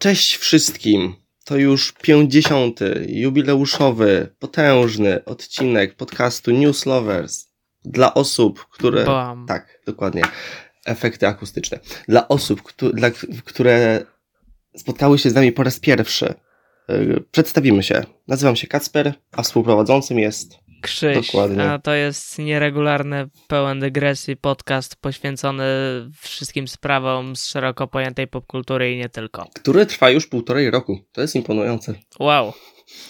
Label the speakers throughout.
Speaker 1: Cześć wszystkim! To już 50. jubileuszowy, potężny odcinek podcastu News Lovers. Dla osób, które.
Speaker 2: Bam.
Speaker 1: Tak, dokładnie. Efekty akustyczne. Dla osób, któ- dla, które spotkały się z nami po raz pierwszy. Yy, Przedstawimy się. Nazywam się Kacper, a współprowadzącym jest.
Speaker 2: Krzyś,
Speaker 1: Dokładnie.
Speaker 2: a to jest nieregularny, pełen dygresji podcast poświęcony wszystkim sprawom z szeroko pojętej popkultury i nie tylko.
Speaker 1: który trwa już półtorej roku. To jest imponujące.
Speaker 2: Wow.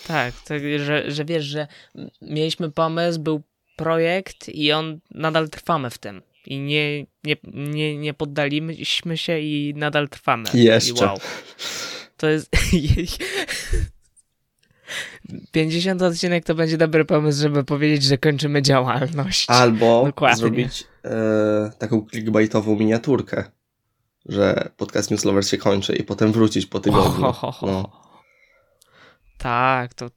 Speaker 2: Tak, tak że, że wiesz, że mieliśmy pomysł, był projekt i on nadal trwamy w tym. I nie, nie, nie, nie poddaliśmy się i nadal trwamy.
Speaker 1: Jeszcze.
Speaker 2: I wow. To jest... 50 odcinek to będzie dobry pomysł, żeby powiedzieć, że kończymy działalność.
Speaker 1: Albo
Speaker 2: Dokładnie.
Speaker 1: zrobić e, taką clickbaitową miniaturkę, że podcast News Lovers się kończy i potem wrócić po tygodniu.
Speaker 2: Ho, ho, ho.
Speaker 1: No.
Speaker 2: Tak, to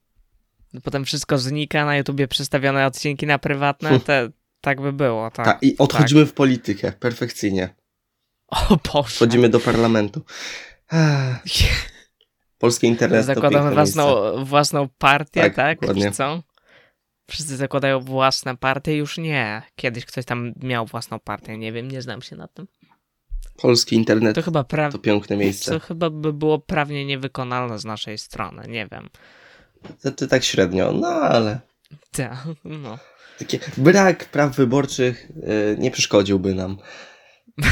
Speaker 2: potem wszystko znika, na YouTubie przestawione odcinki na prywatne, te, tak by było, tak.
Speaker 1: Tak, i odchodzimy w politykę, perfekcyjnie.
Speaker 2: O Boże.
Speaker 1: Wchodzimy do parlamentu. Polski internet
Speaker 2: Zakładamy własną, własną partię,
Speaker 1: Tak,
Speaker 2: tak?
Speaker 1: dokładnie.
Speaker 2: Czy co? Wszyscy zakładają własne partie, już nie. Kiedyś ktoś tam miał własną partię, nie wiem, nie znam się na tym.
Speaker 1: Polski internet
Speaker 2: To chyba, pra...
Speaker 1: to piękne miejsce.
Speaker 2: to chyba by było prawnie niewykonalne z naszej strony, nie wiem.
Speaker 1: To, to tak średnio, no ale
Speaker 2: Ta, no.
Speaker 1: taki brak praw wyborczych e, nie przeszkodziłby nam.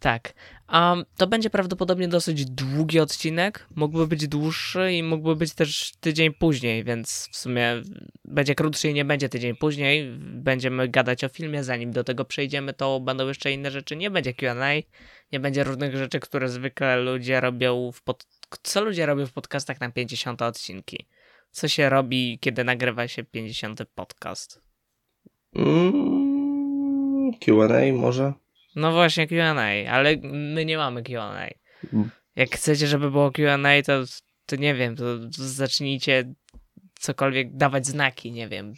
Speaker 2: Tak. Um, to będzie prawdopodobnie dosyć długi odcinek. Mógłby być dłuższy i mógłby być też tydzień później, więc w sumie będzie krótszy i nie będzie tydzień później. Będziemy gadać o filmie, zanim do tego przejdziemy, to będą jeszcze inne rzeczy. Nie będzie QA, nie będzie różnych rzeczy, które zwykle ludzie robią w pod... Co ludzie robią w podcastach na 50 odcinki? Co się robi, kiedy nagrywa się 50 podcast?
Speaker 1: Mm, Q&A może?
Speaker 2: No właśnie QA, ale my nie mamy QA. Jak chcecie, żeby było QA, to, to nie wiem, to zacznijcie cokolwiek dawać znaki, nie wiem.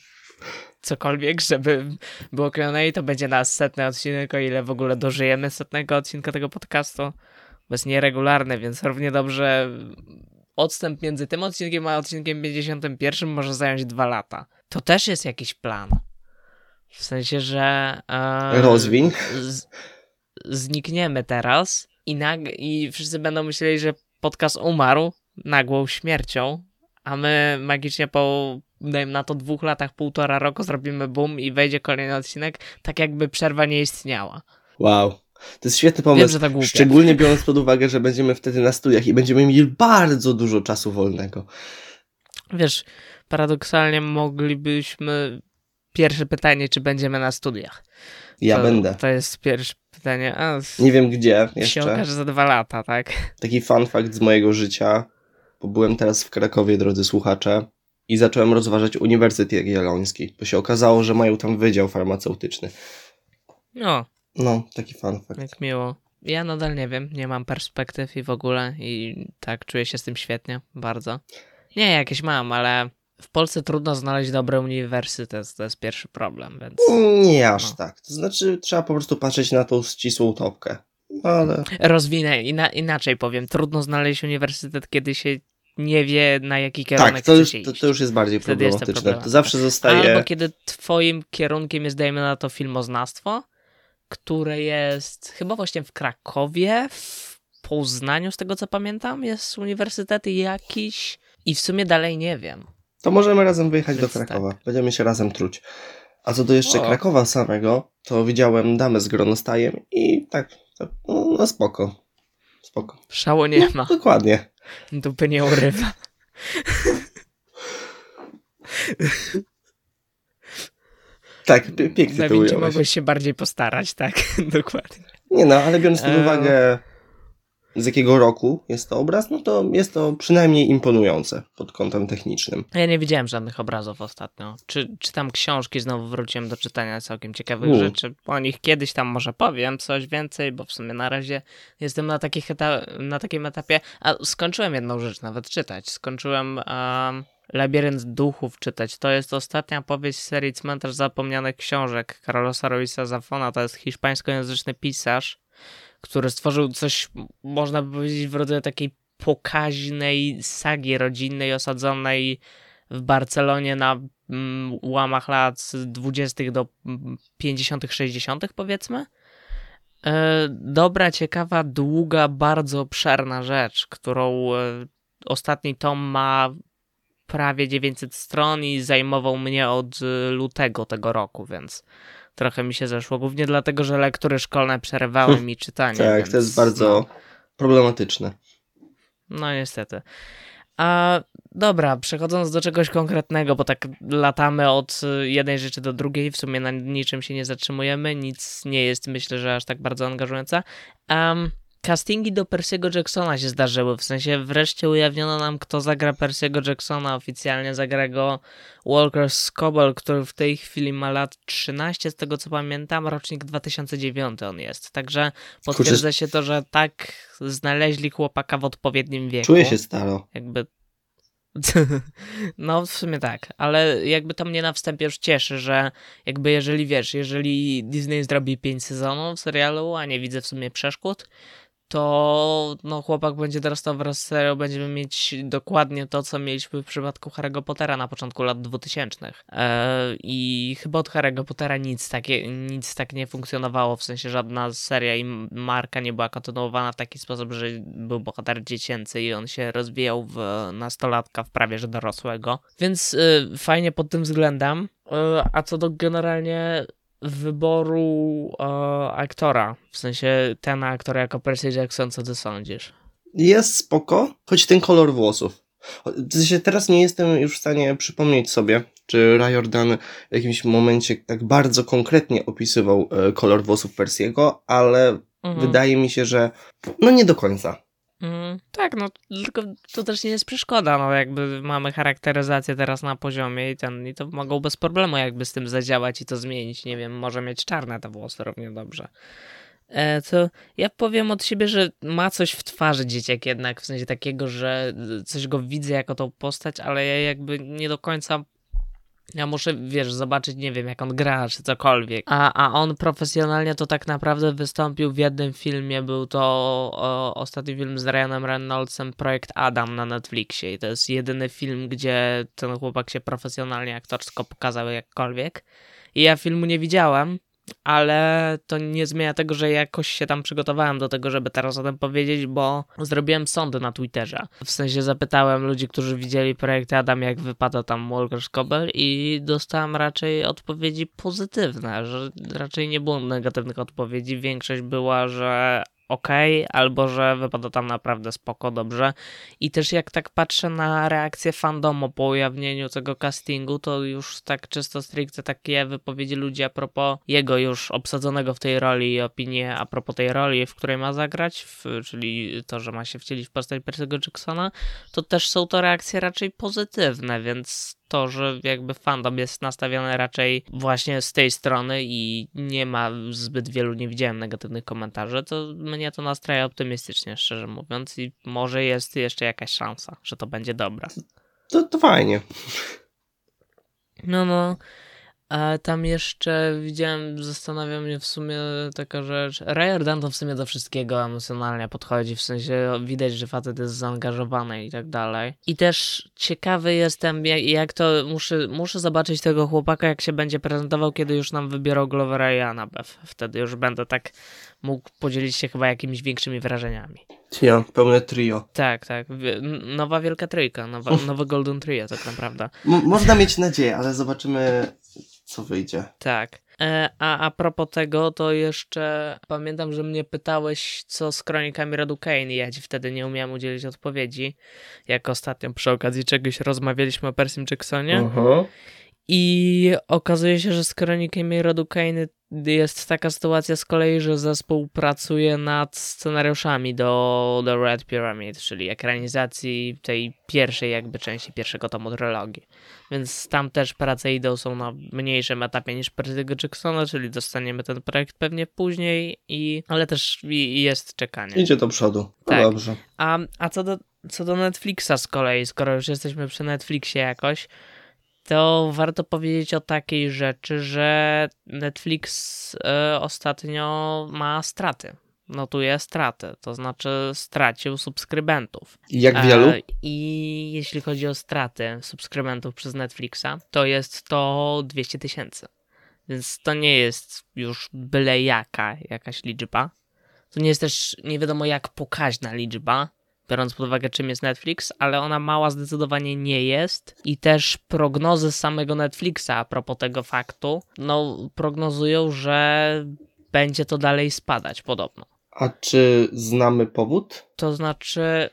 Speaker 2: Cokolwiek, żeby było QA, to będzie na setny odcinek, o ile w ogóle dożyjemy setnego odcinka tego podcastu. Bo jest nieregularny, więc równie dobrze odstęp między tym odcinkiem a odcinkiem 51 może zająć dwa lata. To też jest jakiś plan. W sensie, że. e,
Speaker 1: Rozwiń.
Speaker 2: z, znikniemy teraz i, nag- i wszyscy będą myśleli, że podcast umarł nagłą śmiercią, a my magicznie po, dajmy na to, dwóch latach, półtora roku zrobimy boom i wejdzie kolejny odcinek, tak jakby przerwa nie istniała.
Speaker 1: Wow. To jest świetny
Speaker 2: Wiem,
Speaker 1: pomysł.
Speaker 2: głupie.
Speaker 1: Szczególnie biorąc pod uwagę, że będziemy wtedy na studiach i będziemy mieli bardzo dużo czasu wolnego.
Speaker 2: Wiesz, paradoksalnie moglibyśmy... Pierwsze pytanie, czy będziemy na studiach?
Speaker 1: Ja
Speaker 2: to,
Speaker 1: będę.
Speaker 2: To jest pierwsze pytanie. A,
Speaker 1: Nie wiem gdzie
Speaker 2: się
Speaker 1: jeszcze.
Speaker 2: okaże za dwa lata, tak?
Speaker 1: Taki fun fact z mojego życia, bo byłem teraz w Krakowie, drodzy słuchacze, i zacząłem rozważać Uniwersytet Jagielloński, bo się okazało, że mają tam wydział farmaceutyczny.
Speaker 2: No,
Speaker 1: No, taki fun fact.
Speaker 2: Jak miło. Ja nadal nie wiem, nie mam perspektyw i w ogóle i tak czuję się z tym świetnie, bardzo. Nie, jakieś mam, ale w Polsce trudno znaleźć dobry uniwersytet, to jest pierwszy problem, więc...
Speaker 1: Nie aż
Speaker 2: No.
Speaker 1: tak. To znaczy, trzeba po prostu patrzeć na tą ścisłą topkę. No, ale
Speaker 2: Rozwinę, ina inaczej powiem, trudno znaleźć uniwersytet, kiedy się nie wie na jaki kierunek
Speaker 1: tak, to już,
Speaker 2: się
Speaker 1: to, to już jest bardziej
Speaker 2: Wtedy jest to
Speaker 1: problematyczne. To zawsze zostaje...
Speaker 2: Albo kiedy twoim kierunkiem jest, dajmy na to, filmoznawstwo, które jest chyba właśnie w Krakowie, w Poznaniu, z tego co pamiętam, jest uniwersytet jakiś i w sumie dalej nie wiem.
Speaker 1: To możemy razem wyjechać
Speaker 2: Więc
Speaker 1: do Krakowa.
Speaker 2: tak.
Speaker 1: Będziemy się razem truć. A co do jeszcze
Speaker 2: O.
Speaker 1: Krakowa samego, to widziałem damę z gronostajem i tak, tak no, no spoko. Spoko.
Speaker 2: Szału nie ma,
Speaker 1: Dokładnie.
Speaker 2: dupy nie urywa.
Speaker 1: Tak, pięknie to ująłeś.
Speaker 2: mogłeś się bardziej postarać, tak, dokładnie.
Speaker 1: Nie no, ale biorąc pod
Speaker 2: Eee.
Speaker 1: uwagę z jakiego roku jest to obraz, no to jest to przynajmniej imponujące pod kątem technicznym.
Speaker 2: Ja nie widziałem żadnych obrazów ostatnio. Czy czytam książki, znowu wróciłem do czytania całkiem ciekawych
Speaker 1: U.
Speaker 2: rzeczy. O nich kiedyś tam może powiem coś więcej, bo w sumie na razie jestem na, takich eta- na takim etapie. A skończyłem jedną rzecz nawet czytać. Skończyłem um, Labirynt Duchów czytać. To jest ostatnia powieść z serii Cmentarz Zapomnianych Książek Carlosa Ruiza Zafona. To jest hiszpańskojęzyczny pisarz, który stworzył coś, można by powiedzieć, w rodzaju takiej pokaźnej sagi rodzinnej osadzonej w Barcelonie na mm, łamach lat 20. do 50., 60., powiedzmy. E, dobra, ciekawa, długa, bardzo obszerna rzecz, którą e, ostatni tom ma prawie 900 stron i zajmował mnie od e, lutego tego roku, więc trochę mi się zeszło. Głównie dlatego, że lektury szkolne przerywały mi czytanie.
Speaker 1: Tak,
Speaker 2: więc,
Speaker 1: to jest bardzo
Speaker 2: no,
Speaker 1: problematyczne.
Speaker 2: no niestety. A dobra, przechodząc do czegoś konkretnego, bo tak latamy od y, jednej rzeczy do drugiej, w sumie na niczym się nie zatrzymujemy, nic nie jest myślę, że aż tak bardzo angażujące. Um, castingi do Percy'ego Jacksona się zdarzyły, w sensie wreszcie ujawniono nam, kto zagra Percy'ego Jacksona, oficjalnie zagra go Walker Scobell, który w tej chwili ma lat 13, z tego co pamiętam, rocznik 2009 on jest, także potwierdza się to, że tak znaleźli chłopaka w odpowiednim wieku.
Speaker 1: Czuję się staro.
Speaker 2: Jakby. No, w sumie tak, ale jakby to mnie na wstępie już cieszy, że jakby jeżeli wiesz, jeżeli Disney zrobi 5 sezonów serialu, a nie widzę w sumie przeszkód, to no chłopak będzie dorastał wraz z serią, będziemy mieć dokładnie to, co mieliśmy w przypadku Harry'ego Pottera na początku lat 2000. Eee, I chyba od Harry'ego Pottera nic, takie, nic tak nie funkcjonowało, w sensie żadna seria i marka nie była kontynuowana w taki sposób, że był bohater dziecięcy i on się rozwijał w nastolatka, w prawie że dorosłego. Więc y, fajnie pod tym względem. Y, a co do generalnie wyboru e, aktora, w sensie ten aktor jako Percy Jackson, co ty sądzisz?
Speaker 1: Jest spoko, choć ten kolor włosów. W sensie teraz nie jestem już w stanie przypomnieć sobie, czy Riordan w jakimś momencie tak bardzo konkretnie opisywał e, kolor włosów Persiego, ale
Speaker 2: Mhm.
Speaker 1: wydaje mi się, że no nie do końca.
Speaker 2: Mm, tak, no tylko to też nie jest przeszkoda, no jakby mamy charakteryzację teraz na poziomie i ten, i to mogą bez problemu jakby z tym zadziałać i to zmienić, nie wiem, może mieć czarne te włosy równie dobrze. E, to ja powiem od siebie, że ma coś w twarzy dzieciak jednak, w sensie takiego, że coś go widzę jako tą postać, ale ja jakby nie do końca ja muszę, wiesz, zobaczyć, nie wiem, jak on gra, czy cokolwiek. A, a on profesjonalnie to tak naprawdę wystąpił w jednym filmie. Był to o, ostatni film z Ryanem Reynoldsem, Projekt Adam na Netflixie. I to jest jedyny film, gdzie ten chłopak się profesjonalnie aktorsko pokazał jakkolwiek. I ja filmu nie widziałem, ale to nie zmienia tego, że jakoś się tam przygotowałem do tego, żeby teraz o tym powiedzieć, bo zrobiłem sądy na Twitterze. W sensie zapytałem ludzi, którzy widzieli projekt Adam, jak wypada tam Walker Scobell i dostałem raczej odpowiedzi pozytywne, że raczej nie było negatywnych odpowiedzi. Większość była, że ok, albo że wypada tam naprawdę spoko, dobrze. I też jak tak patrzę na reakcję fandomu po ujawnieniu tego castingu, to już tak czysto stricte takie wypowiedzi ludzi a propos jego już obsadzonego w tej roli i opinie a propos tej roli, w której ma zagrać, w, czyli to, że ma się wcielić w postać Percy'ego Jacksona, to też są to reakcje raczej pozytywne, więc to, że jakby fandom jest nastawiony raczej właśnie z tej strony i nie ma zbyt wielu, nie widziałem negatywnych komentarzy, to mnie to nastraja optymistycznie, szczerze mówiąc i może jest jeszcze jakaś szansa, że to będzie dobre.
Speaker 1: To, to fajnie.
Speaker 2: No, no. A tam jeszcze widziałem, zastanawia mnie w sumie taka rzecz. Riordan to w sumie do wszystkiego emocjonalnie podchodzi, w sensie widać, że facet jest zaangażowany i tak dalej. I też ciekawy jestem, jak, jak to, muszę, muszę zobaczyć tego chłopaka, jak się będzie prezentował, kiedy już nam wybiorą Glovera i Annabeth. Wtedy już będę tak mógł podzielić się chyba jakimiś większymi wrażeniami.
Speaker 1: Ja, pełne trio.
Speaker 2: Tak, tak. Nowa wielka trójka, nowa, nowe Golden Trio tak naprawdę.
Speaker 1: M- można mieć nadzieję, ale zobaczymy, co wyjdzie.
Speaker 2: Tak. E, a a propos tego, to jeszcze pamiętam, że mnie pytałeś, co z kronikami rodu Kane i ja ci wtedy nie umiałem udzielić odpowiedzi, jak ostatnio przy okazji czegoś rozmawialiśmy o Persim Jacksonie.
Speaker 1: Mhm.
Speaker 2: I okazuje się, że z kronikami rodu Kane jest taka sytuacja z kolei, że zespół pracuje nad scenariuszami do The Red Pyramid, czyli ekranizacji tej pierwszej jakby części pierwszego tomu trylogii. Więc tam też prace idą są na mniejszym etapie niż Percy'ego Jacksona, czyli dostaniemy ten projekt pewnie później, i, ale też i, i jest czekanie.
Speaker 1: Idzie do przodu. No
Speaker 2: Tak.
Speaker 1: dobrze.
Speaker 2: A, a co, do, co do Netflixa z kolei, skoro już jesteśmy przy Netflixie jakoś, to warto powiedzieć o takiej rzeczy, że Netflix e, ostatnio ma straty. notuje straty, to znaczy stracił subskrybentów.
Speaker 1: I jak wielu?
Speaker 2: E, I jeśli chodzi o straty subskrybentów przez Netflixa, to jest to 200 tysięcy. Więc to nie jest już byle jaka jakaś liczba. To nie jest też nie wiadomo jak pokaźna liczba, biorąc pod uwagę czym jest Netflix, ale ona mała zdecydowanie nie jest. I też prognozy samego Netflixa a propos tego faktu, no prognozują, że będzie to dalej spadać podobno.
Speaker 1: A czy znamy powód?
Speaker 2: To znaczy,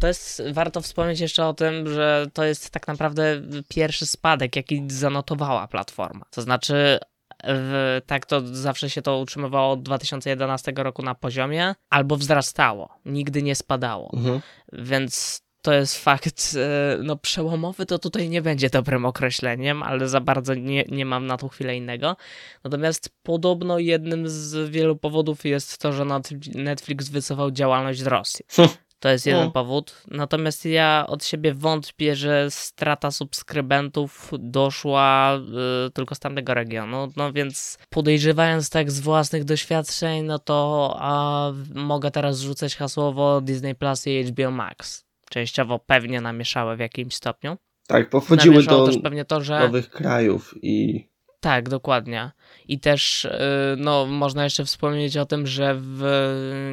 Speaker 2: to jest, warto wspomnieć jeszcze o tym, że to jest tak naprawdę pierwszy spadek, jaki zanotowała platforma. To znaczy, w, tak to zawsze się to utrzymywało od 2011 roku na poziomie, albo wzrastało, nigdy nie spadało.
Speaker 1: Mhm.
Speaker 2: Więc to jest fakt, e, no przełomowy to tutaj nie będzie dobrym określeniem, ale za bardzo nie, nie mam na tą chwilę innego. Natomiast podobno jednym z wielu powodów jest to, że Net- Netflix wycofał działalność z Rosji. To jest jeden
Speaker 1: No.
Speaker 2: powód. Natomiast ja od siebie wątpię, że strata subskrybentów doszła y, tylko z tamtego regionu. No więc podejrzewając tak z własnych doświadczeń, no to a, mogę teraz rzucać hasłowo Disney Plus i HBO Max. Częściowo pewnie namieszały w jakimś stopniu.
Speaker 1: Tak, pochodziły do
Speaker 2: też pewnie to, że...
Speaker 1: nowych krajów i
Speaker 2: Tak, dokładnie. I też y, no, można jeszcze wspomnieć o tym, że w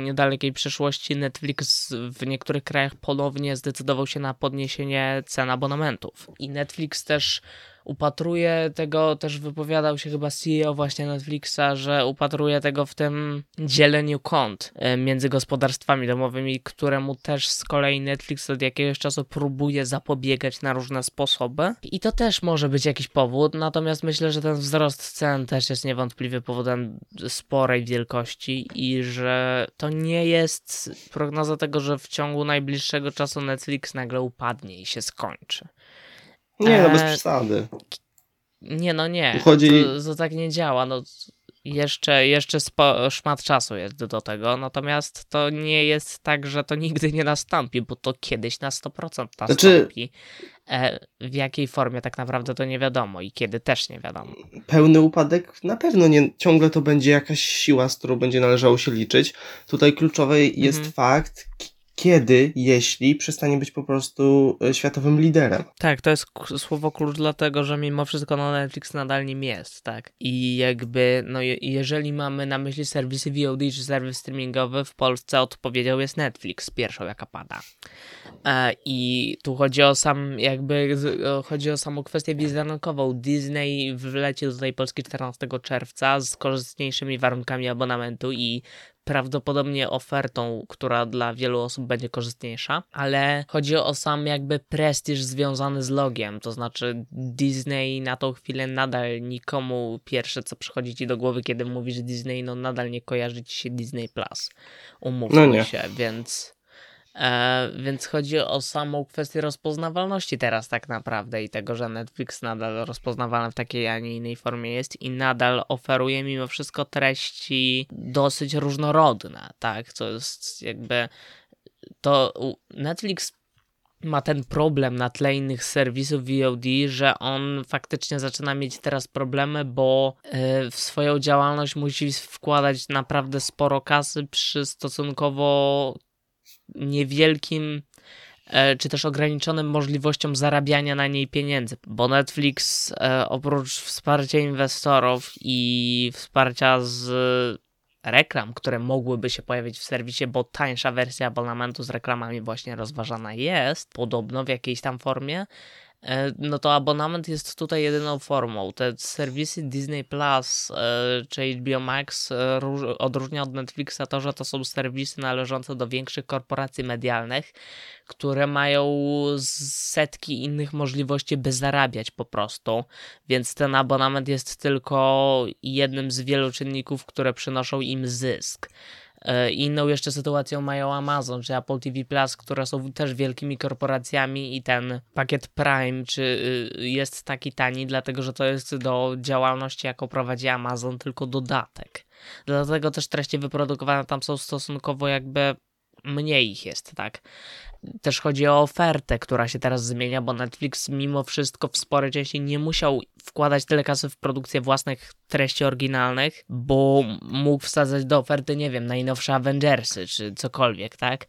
Speaker 2: niedalekiej przyszłości Netflix w niektórych krajach ponownie zdecydował się na podniesienie cen abonamentów. I Netflix też upatruje tego, też wypowiadał się chyba CEO właśnie Netflixa, że upatruje tego w tym dzieleniu kont y, między gospodarstwami domowymi, któremu też z kolei Netflix od jakiegoś czasu próbuje zapobiegać na różne sposoby. I to też może być jakiś powód, natomiast myślę, że ten wzrost cen też jest niewątpliwie powodem sporej wielkości i że to nie jest prognoza tego, że w ciągu najbliższego czasu Netflix nagle upadnie i się skończy.
Speaker 1: Nie, no bez
Speaker 2: Eee,
Speaker 1: przesady.
Speaker 2: Nie, no nie.
Speaker 1: Chodzi-
Speaker 2: To, to tak nie działa. No, jeszcze jeszcze spo, szmat czasu jest do tego, natomiast to nie jest tak, że to nigdy nie nastąpi, bo to kiedyś na 100%
Speaker 1: Znaczy-
Speaker 2: nastąpi. E, w jakiej formie tak naprawdę to nie wiadomo i kiedy też nie wiadomo.
Speaker 1: Pełny upadek na pewno nie, ciągle to będzie jakaś siła, z którą będzie należało się liczyć. Tutaj kluczowy jest
Speaker 2: Mhm.
Speaker 1: fakt, kiedy, jeśli przestanie być po prostu e, światowym liderem.
Speaker 2: Tak, to jest słowo klucz dlatego, że mimo wszystko no, Netflix nadal nim jest, tak. I jakby, no je, jeżeli mamy na myśli serwisy VOD czy serwis streamingowy, w Polsce odpowiedzią jest Netflix, pierwszą jaka pada. E, I tu chodzi o sam, jakby, chodzi o samą kwestię wizerunkową. Disney wleciał do tej Polski 14 czerwca z korzystniejszymi warunkami abonamentu i prawdopodobnie ofertą, która dla wielu osób będzie korzystniejsza, ale chodzi o sam jakby prestiż związany z logiem, to znaczy Disney na tą chwilę nadal nikomu pierwsze co przychodzi ci do głowy, kiedy mówisz Disney, no nadal nie kojarzy ci się Disney Plus. Umówmy
Speaker 1: No
Speaker 2: się, więc E, więc chodzi o samą kwestię rozpoznawalności teraz tak naprawdę i tego, że Netflix nadal rozpoznawalny w takiej, a nie innej formie jest i nadal oferuje mimo wszystko treści dosyć różnorodne, tak? To jest jakby to Netflix ma ten problem na tle innych serwisów VOD, że on faktycznie zaczyna mieć teraz problemy, bo e, w swoją działalność musi wkładać naprawdę sporo kasy przy stosunkowo niewielkim e, czy też ograniczonym możliwościom zarabiania na niej pieniędzy, bo Netflix e, oprócz wsparcia inwestorów i wsparcia z reklam, które mogłyby się pojawić w serwisie, bo tańsza wersja abonamentu z reklamami właśnie rozważana jest, podobno w jakiejś tam formie, no to abonament jest tutaj jedyną formą. Te serwisy Disney Plus e, czy HBO Max e, róż- odróżnia od Netflixa to, że to są serwisy należące do większych korporacji medialnych, które mają setki innych możliwości, by zarabiać po prostu. Więc ten abonament jest tylko jednym z wielu czynników, które przynoszą im zysk. E, Inną jeszcze sytuacją mają Amazon czy Apple TV Plus, które są też wielkimi korporacjami i ten pakiet Prime czy y, jest taki tani, dlatego że to jest do działalności, jaką prowadzi Amazon, tylko dodatek. Dlatego też treści wyprodukowane tam są stosunkowo jakby mniej ich jest, tak? Też chodzi o ofertę, która się teraz zmienia, bo Netflix mimo wszystko w sporej części nie musiał wkładać tyle kasy w produkcję własnych treści oryginalnych, bo mógł wsadzać do oferty, nie wiem, najnowsze Avengersy czy cokolwiek, tak?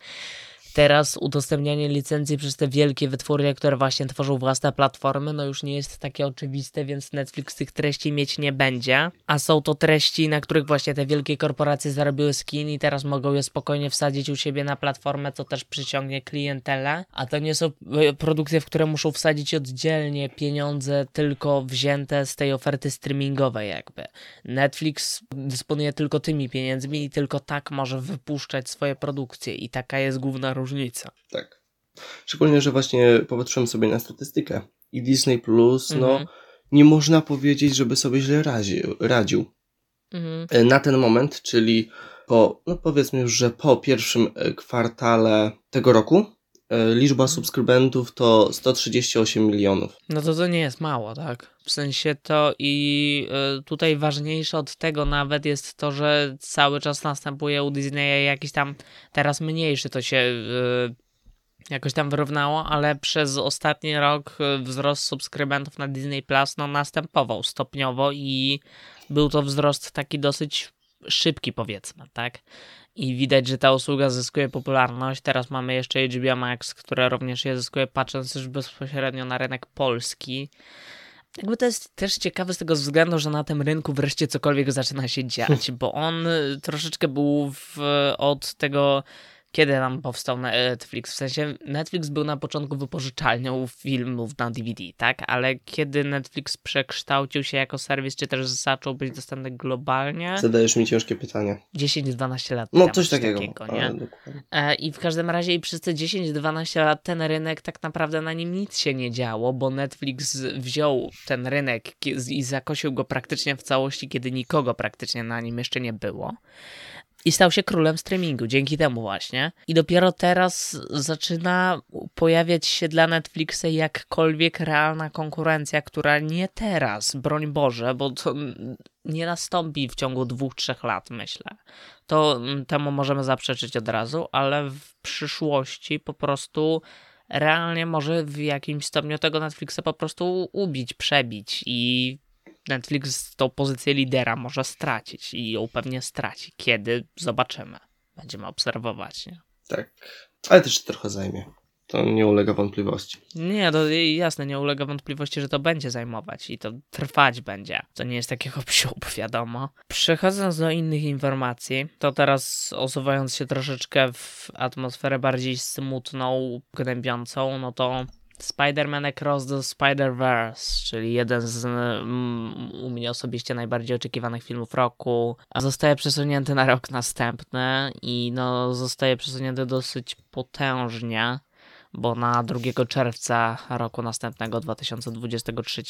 Speaker 2: Teraz udostępnianie licencji przez te wielkie wytwórnie, które właśnie tworzą własne platformy, no już nie jest takie oczywiste, więc Netflix tych treści mieć nie będzie. A są to treści, na których właśnie te wielkie korporacje zarobiły skin i teraz mogą je spokojnie wsadzić u siebie na platformę, co też przyciągnie klientelę. A to nie są e, produkcje, w które muszą wsadzić oddzielnie pieniądze tylko wzięte z tej oferty streamingowej jakby. Netflix dysponuje tylko tymi pieniędzmi i tylko tak może wypuszczać swoje produkcje i taka jest główna różnica różnica.
Speaker 1: Tak. Szczególnie, że właśnie popatrzyłem sobie na statystykę i Disney Plus, no, mhm. no nie można powiedzieć, żeby sobie źle radził. radził. Mhm. E, na ten moment, czyli po, no powiedzmy już, że po pierwszym e, kwartale tego roku, liczba mhm. subskrybentów to 138 milionów.
Speaker 2: No to to nie jest mało, tak? W sensie to i tutaj ważniejsze od tego nawet jest to, że cały czas następuje u Disneya jakiś tam, teraz mniejszy to się jakoś tam wyrównało, ale przez ostatni rok wzrost subskrybentów na Disney Plus no, następował stopniowo i był to wzrost taki dosyć szybki powiedzmy, tak? I widać, że ta usługa zyskuje popularność. Teraz mamy jeszcze HBO Max, które również je zyskuje, patrząc już bezpośrednio na rynek polski. Jakby to jest też ciekawe z tego względu, że na tym rynku wreszcie cokolwiek zaczyna się dziać, bo on troszeczkę był w, od tego kiedy nam powstał Netflix? W sensie Netflix był na początku wypożyczalnią filmów na DVD, tak? Ale kiedy Netflix przekształcił się jako serwis, czy też zaczął być dostępny globalnie?
Speaker 1: Zadajesz mi ciężkie pytanie.
Speaker 2: 10-12 lat
Speaker 1: No coś takiego. takiego
Speaker 2: nie? E, I w każdym razie i przez te 10-12 lat ten rynek tak naprawdę na nim nic się nie działo, bo Netflix wziął ten rynek i zakosił go praktycznie w całości, kiedy nikogo praktycznie na nim jeszcze nie było i stał się królem streamingu dzięki temu właśnie. I dopiero teraz zaczyna pojawiać się dla Netflixa jakkolwiek realna konkurencja, która nie teraz, broń Boże, bo to nie nastąpi w ciągu dwóch, trzech lat, myślę. To temu możemy zaprzeczyć od razu, ale w przyszłości po prostu realnie może w jakimś stopniu tego Netflixa po prostu ubić, przebić i Netflix tą pozycję lidera może stracić i ją pewnie straci. Kiedy? Zobaczymy. Będziemy obserwować, nie?
Speaker 1: Tak. Ale też trochę zajmie. To nie ulega wątpliwości.
Speaker 2: Nie, to jasne, nie ulega wątpliwości, że to będzie zajmować i to trwać będzie. To nie jest takiego psiub, wiadomo. Przechodząc do innych informacji, to teraz osuwając się troszeczkę w atmosferę bardziej smutną, gnębiącą, no to Spider-Man Across the Spider-Verse, czyli jeden z mm, u mnie osobiście najbardziej oczekiwanych filmów roku, zostaje przesunięty na rok następny i no zostaje przesunięty dosyć potężnie bo na 2 czerwca roku następnego 2023.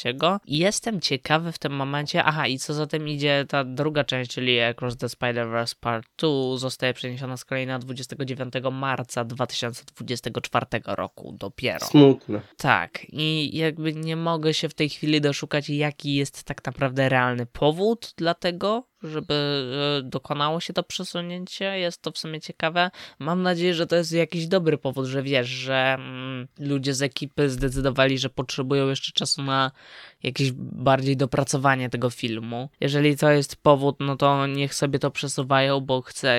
Speaker 2: I jestem ciekawy w tym momencie, aha, i co za tym idzie, ta druga część, czyli Across the Spider-Verse Part 2 zostaje przeniesiona z kolei na 29 marca 2024 roku dopiero.
Speaker 1: Smutne.
Speaker 2: Tak, i jakby nie mogę się w tej chwili doszukać, jaki jest tak naprawdę realny powód dla tego, żeby e, dokonało się to przesunięcie. Jest to w sumie ciekawe. Mam nadzieję, że to jest jakiś dobry powód, że wiesz, że mm, ludzie z ekipy zdecydowali, że potrzebują jeszcze czasu na jakieś bardziej dopracowanie tego filmu. Jeżeli to jest powód, no to niech sobie to przesuwają, bo chcę,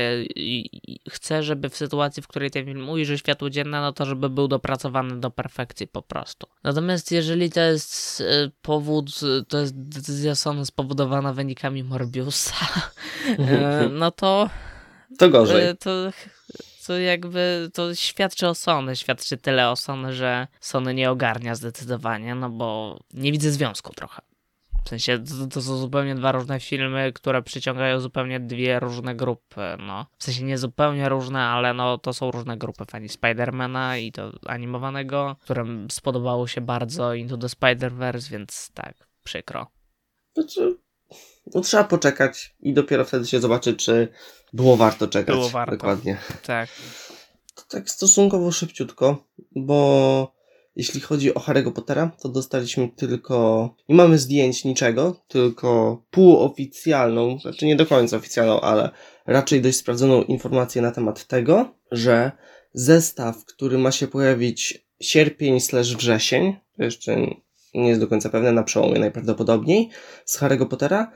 Speaker 2: chcę żeby w sytuacji, w której ten film ujrzy światło dzienne, no to żeby był dopracowany do perfekcji po prostu. Natomiast jeżeli to jest e, powód, to jest decyzja Sony spowodowana wynikami Morbiusa, no to
Speaker 1: to gorzej.
Speaker 2: E, to to jakby to świadczy o Sony, świadczy tyle o Sony, że Sony nie ogarnia zdecydowanie, no bo nie widzę związku trochę. W sensie to, to, są zupełnie dwa różne filmy, które przyciągają zupełnie dwie różne grupy, no. W sensie nie zupełnie różne, ale no to są różne grupy fani Spidermana i to animowanego, którym spodobało się bardzo Into the Spider-Verse, więc tak, przykro.
Speaker 1: Znaczy, no trzeba poczekać i dopiero wtedy się zobaczy, czy było warto czekać.
Speaker 2: Było warto.
Speaker 1: Dokładnie.
Speaker 2: Tak.
Speaker 1: To tak stosunkowo szybciutko, bo jeśli chodzi o Harry'ego Pottera, to dostaliśmy tylko, nie mamy zdjęć niczego, tylko półoficjalną, znaczy nie do końca oficjalną, ale raczej dość sprawdzoną informację na temat tego, że zestaw, który ma się pojawić sierpień slash wrzesień, to jeszcze nie jest do końca pewne, na przełomie najprawdopodobniej, z Harry'ego Pottera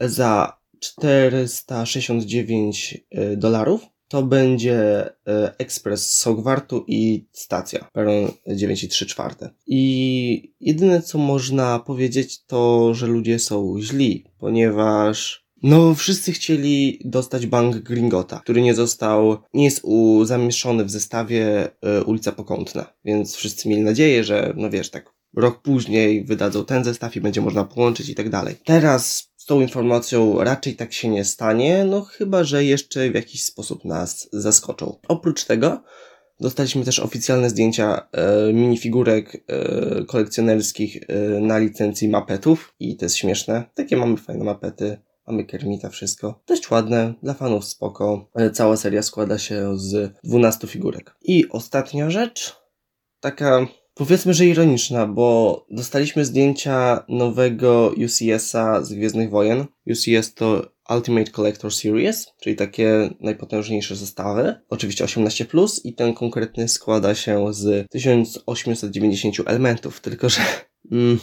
Speaker 1: za 469 y, dolarów. To będzie y, ekspres z Hogwartu i stacja peron 9 i 3 czwarte. I jedyne co można powiedzieć to, że ludzie są źli, ponieważ no, wszyscy chcieli dostać bank Gringota, który nie został, nie jest zamieszczony w zestawie y, ulica Pokątna, więc wszyscy mieli nadzieję, że, no wiesz, tak rok później wydadzą ten zestaw i będzie można połączyć i tak dalej. Teraz tą informacją raczej tak się nie stanie, no chyba, że jeszcze w jakiś sposób nas zaskoczą. Oprócz tego, Dostaliśmy też oficjalne zdjęcia e, minifigurek e, kolekcjonerskich e, na licencji mapetów i to jest śmieszne. Takie mamy fajne mapety. Mamy Kermita, wszystko. Dość ładne, dla fanów spoko. E, cała seria składa się z 12 figurek. I ostatnia rzecz, taka powiedzmy, że ironiczna, bo dostaliśmy zdjęcia nowego UCS-a z Gwiezdnych Wojen. UCS to Ultimate Collector Series, czyli takie najpotężniejsze zestawy. Oczywiście 18+, i ten konkretny składa się z 1890 elementów, tylko że, mm,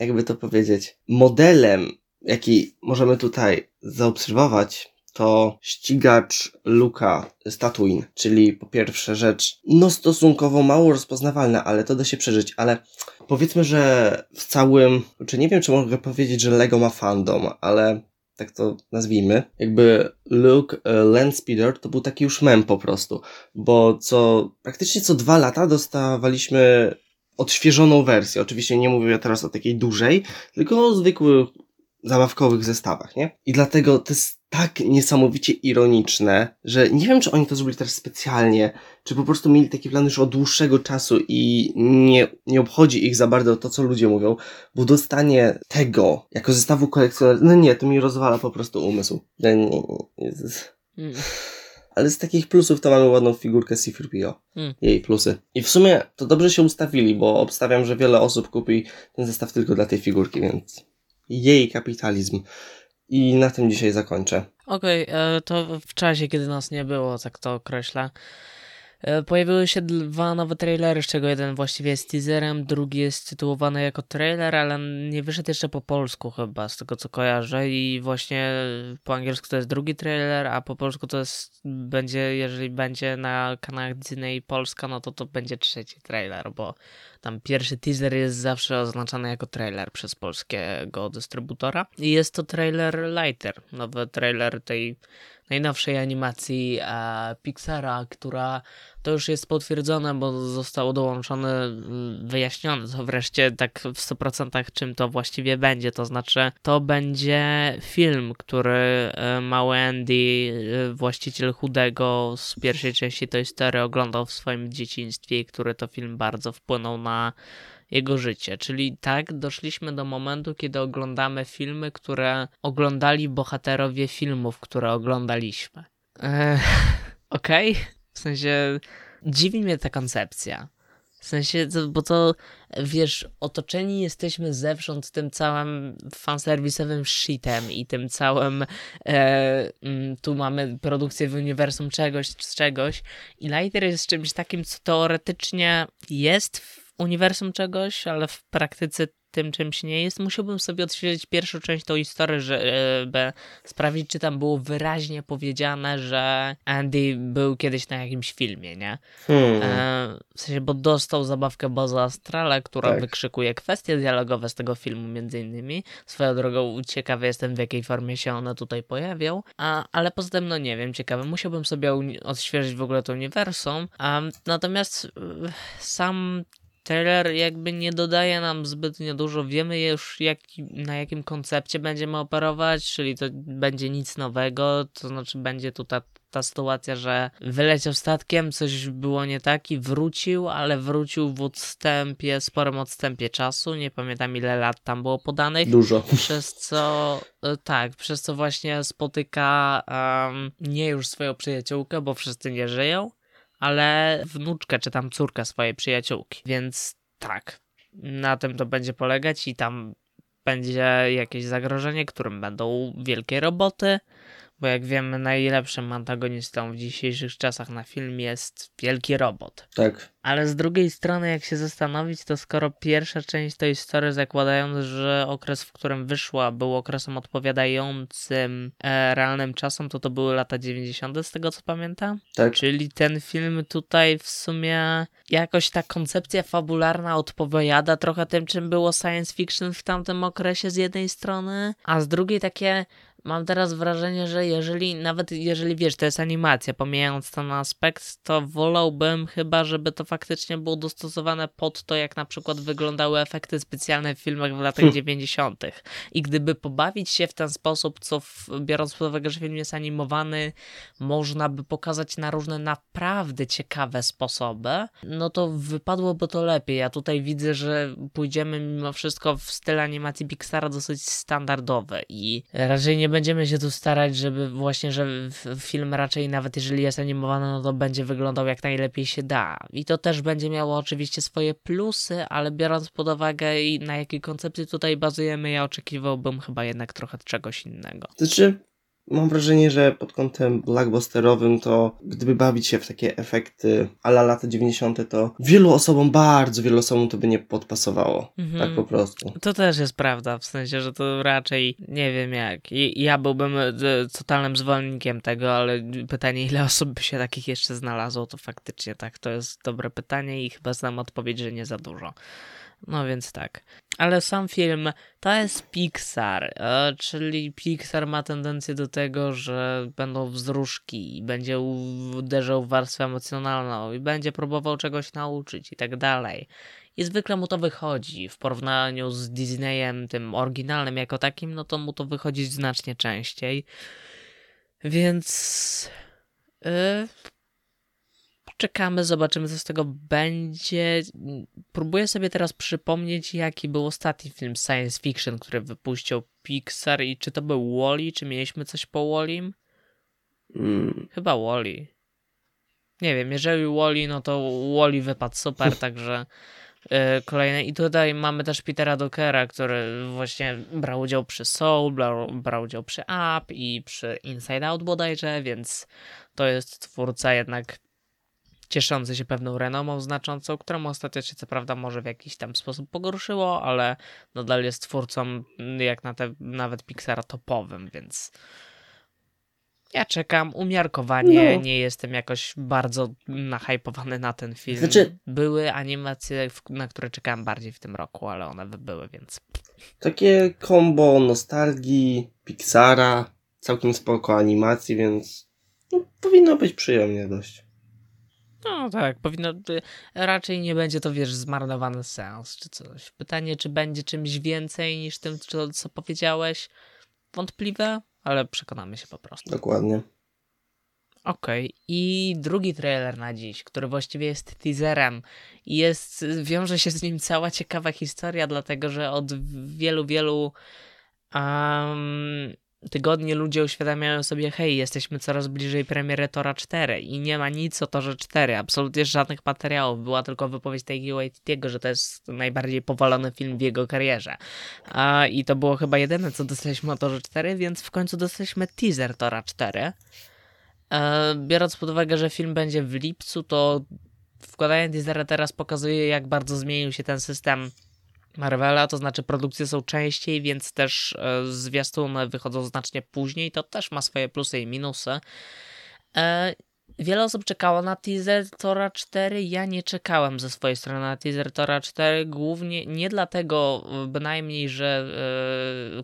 Speaker 1: jakby to powiedzieć, modelem jaki możemy tutaj zaobserwować, to ścigacz Luka z Tatooine, czyli po pierwsze rzecz, no stosunkowo mało rozpoznawalna, ale to da się przeżyć, ale powiedzmy, że w całym, czy nie wiem, czy mogę powiedzieć, że Lego ma fandom, ale tak to nazwijmy, jakby Luke uh, Landspeeder to był taki już mem po prostu, bo co, praktycznie co dwa lata dostawaliśmy odświeżoną wersję. Oczywiście nie mówię teraz o takiej dużej, tylko o zwykłych zabawkowych zestawach, nie? I dlatego to jest tak niesamowicie ironiczne, że nie wiem, czy oni to zrobili teraz specjalnie, czy po prostu mieli taki plan już od dłuższego czasu i nie, nie obchodzi ich za bardzo to, co ludzie mówią, bo dostanie tego jako zestawu kolekcjonerskiego, no nie, to mi rozwala po prostu umysł. Nie, nie, nie. Mm. Ale z takich plusów to mamy ładną figurkę C-3PO. Mm. Jej plusy. I w sumie to dobrze się ustawili, bo obstawiam, że wiele osób kupi ten zestaw tylko dla tej figurki, więc jej kapitalizm. I na tym dzisiaj zakończę.
Speaker 2: Okej, okay, e, to w czasie, kiedy nas nie było, tak to określę. E, pojawiły się dwa nowe trailery, z czego jeden właściwie jest teaserem, drugi jest tytułowany jako trailer, ale nie wyszedł jeszcze po polsku chyba, z tego co kojarzę. I właśnie po angielsku to jest drugi trailer, a po polsku to jest, będzie, jeżeli będzie na kanałach Disney Polska, no to to będzie trzeci trailer, bo tam pierwszy teaser jest zawsze oznaczany jako trailer przez polskiego dystrybutora. I jest to trailer Lighter, nowy trailer tej najnowszej animacji e, Pixara, która to już jest potwierdzone, bo zostało dołączone, mm, wyjaśnione to wreszcie tak w 100% czym to właściwie będzie. To znaczy, to będzie film, który e, mały Andy, e, właściciel chudego z pierwszej części Toy Story oglądał w swoim dzieciństwie i który to film bardzo wpłynął na jego życie. Czyli tak, doszliśmy do momentu, kiedy oglądamy filmy, które oglądali bohaterowie filmów, które oglądaliśmy. Eee, Okej, okay. w sensie dziwi mnie ta koncepcja. W sensie, bo to, wiesz, otoczeni jesteśmy zewsząd tym całym fanserwisowym shitem i tym całym e, mm, tu mamy produkcję w uniwersum czegoś, z czegoś i Lighter jest czymś takim, co teoretycznie jest w uniwersum czegoś, ale w praktyce tym czymś nie jest, musiałbym sobie odświeżyć pierwszą część tą historię, żeby sprawić, czy tam było wyraźnie powiedziane, że Andy był kiedyś na jakimś filmie, nie? Hmm. E, w sensie, bo dostał zabawkę Boza Astrala, która tak. wykrzykuje kwestie dialogowe z tego filmu między innymi. Swoją drogą ciekawy jestem, w jakiej formie się one tutaj pojawią, a, ale poza tym, no nie wiem, ciekawe. Musiałbym sobie odświeżyć w ogóle to uniwersum, a, natomiast e, sam trailer jakby nie dodaje nam zbytnio dużo. Wiemy już jak, na jakim koncepcie będziemy operować, czyli to będzie nic nowego, to znaczy będzie tu ta, ta sytuacja, że wyleciał statkiem, coś było nie tak i wrócił, ale wrócił w odstępie, sporym odstępie czasu, nie pamiętam ile lat tam było podanych.
Speaker 1: Dużo.
Speaker 2: Przez co, e, tak, przez co właśnie spotyka um, nie już swoją przyjaciółkę, bo wszyscy nie żyją, ale wnuczkę czy tam córkę swojej przyjaciółki. Więc tak, na tym to będzie polegać i tam będzie jakieś zagrożenie, którym będą wielkie roboty, Bo jak wiemy, najlepszym antagonistą w dzisiejszych czasach na film jest wielki robot.
Speaker 1: Tak.
Speaker 2: Ale z drugiej strony, jak się zastanowić, to skoro pierwsza część tej historii zakładając, że okres, w którym wyszła, był okresem odpowiadającym e, realnym czasom, to to były lata 90. z tego co pamiętam.
Speaker 1: Tak.
Speaker 2: Czyli ten film tutaj w sumie jakoś ta koncepcja fabularna odpowiada trochę tym, czym było science fiction w tamtym okresie z jednej strony, a z drugiej takie mam teraz wrażenie, że jeżeli, nawet jeżeli wiesz, to jest animacja, pomijając ten aspekt, to wolałbym chyba, żeby to faktycznie było dostosowane pod to, jak na przykład wyglądały efekty specjalne w filmach w latach
Speaker 1: Hm.
Speaker 2: 90. I gdyby pobawić się w ten sposób, co w, biorąc pod uwagę, że film jest animowany, można by pokazać na różne naprawdę ciekawe sposoby, no to wypadłoby to lepiej. Ja tutaj widzę, że pójdziemy mimo wszystko w styl animacji Pixara dosyć standardowy i raczej nie będziemy się tu starać, żeby właśnie, że film raczej nawet jeżeli jest animowany, no to będzie wyglądał jak najlepiej się da. I to też będzie miało oczywiście swoje plusy, ale biorąc pod uwagę na jakiej koncepcji tutaj bazujemy, ja oczekiwałbym chyba jednak trochę czegoś innego.
Speaker 1: Znaczy, mam wrażenie, że pod kątem blockbusterowym to gdyby bawić się w takie efekty ala lata 90., to wielu osobom, bardzo wielu osobom to by nie podpasowało.
Speaker 2: Mhm.
Speaker 1: Tak po prostu.
Speaker 2: To też jest prawda, w sensie, że to raczej nie wiem jak. I- Ja byłbym e, totalnym zwolennikiem tego, ale pytanie, ile osób by się takich jeszcze znalazło, to faktycznie tak, to jest dobre pytanie i chyba znam odpowiedź, że nie za dużo. No więc tak. Ale sam film to jest Pixar, e, czyli Pixar ma tendencję do tego, że będą wzruszki i będzie uderzał w warstwę emocjonalną i będzie próbował czegoś nauczyć i tak dalej. I zwykle mu to wychodzi. W porównaniu z Disneyem, tym oryginalnym jako takim, no to mu to wychodzi znacznie częściej. Więc. Yy, czekamy, zobaczymy, co z tego będzie. Próbuję sobie teraz przypomnieć, jaki był ostatni film science fiction, który wypuścił Pixar i czy to był Wally, czy mieliśmy coś po Wallim?
Speaker 1: Mm,
Speaker 2: Chyba Wally. Nie wiem, jeżeli Wally, no to Wally wypadł super, także e, kolejne. I tutaj mamy też Petera Dockera, który właśnie brał udział przy Soul, brał, brał udział przy Up i przy Inside Out bodajże, więc to jest twórca jednak cieszący się pewną renomą znaczącą, którą ostatnio się co prawda może w jakiś tam sposób pogorszyło, ale nadal jest twórcą mm, jak na te, nawet Pixara topowym, więc ja czekam umiarkowanie,
Speaker 1: No.
Speaker 2: nie jestem jakoś bardzo nahypowany na ten film.
Speaker 1: Znaczy-
Speaker 2: Były animacje, na które czekałem bardziej w tym roku, ale one były, więc
Speaker 1: takie kombo nostalgii, Pixara, całkiem spoko animacji, więc no, powinno być przyjemnie dość.
Speaker 2: No tak, powinno, y, raczej nie będzie to, wiesz, zmarnowany sens czy coś. Pytanie, czy będzie czymś więcej niż tym, co, co powiedziałeś, wątpliwe, ale przekonamy się po prostu.
Speaker 1: Dokładnie.
Speaker 2: Okej, i drugi trailer na dziś, który właściwie jest teaserem i jest, wiąże się z nim cała ciekawa historia, dlatego że od wielu, wielu um, tygodni ludzie uświadamiają sobie, hej, jesteśmy coraz bliżej premiery Tora 4 i nie ma nic o Torze 4, absolutnie żadnych materiałów, była tylko wypowiedź Taiki Waititiego, że to jest najbardziej powalony film w jego karierze. A, I to było chyba jedyne, co dostaliśmy o Torze 4, więc w końcu dostaliśmy teaser Tora 4. E, biorąc pod uwagę, że film będzie w lipcu, to wkładanie teasera teraz pokazuje, jak bardzo zmienił się ten system Marvela, to znaczy produkcje są częściej, więc też e, zwiastuny wychodzą znacznie później, to też ma swoje plusy i minusy. E, Wiele osób czekało na teaser Tora 4. Ja nie czekałem ze swojej strony na teaser Tora 4. Głównie nie dlatego, e, bynajmniej, że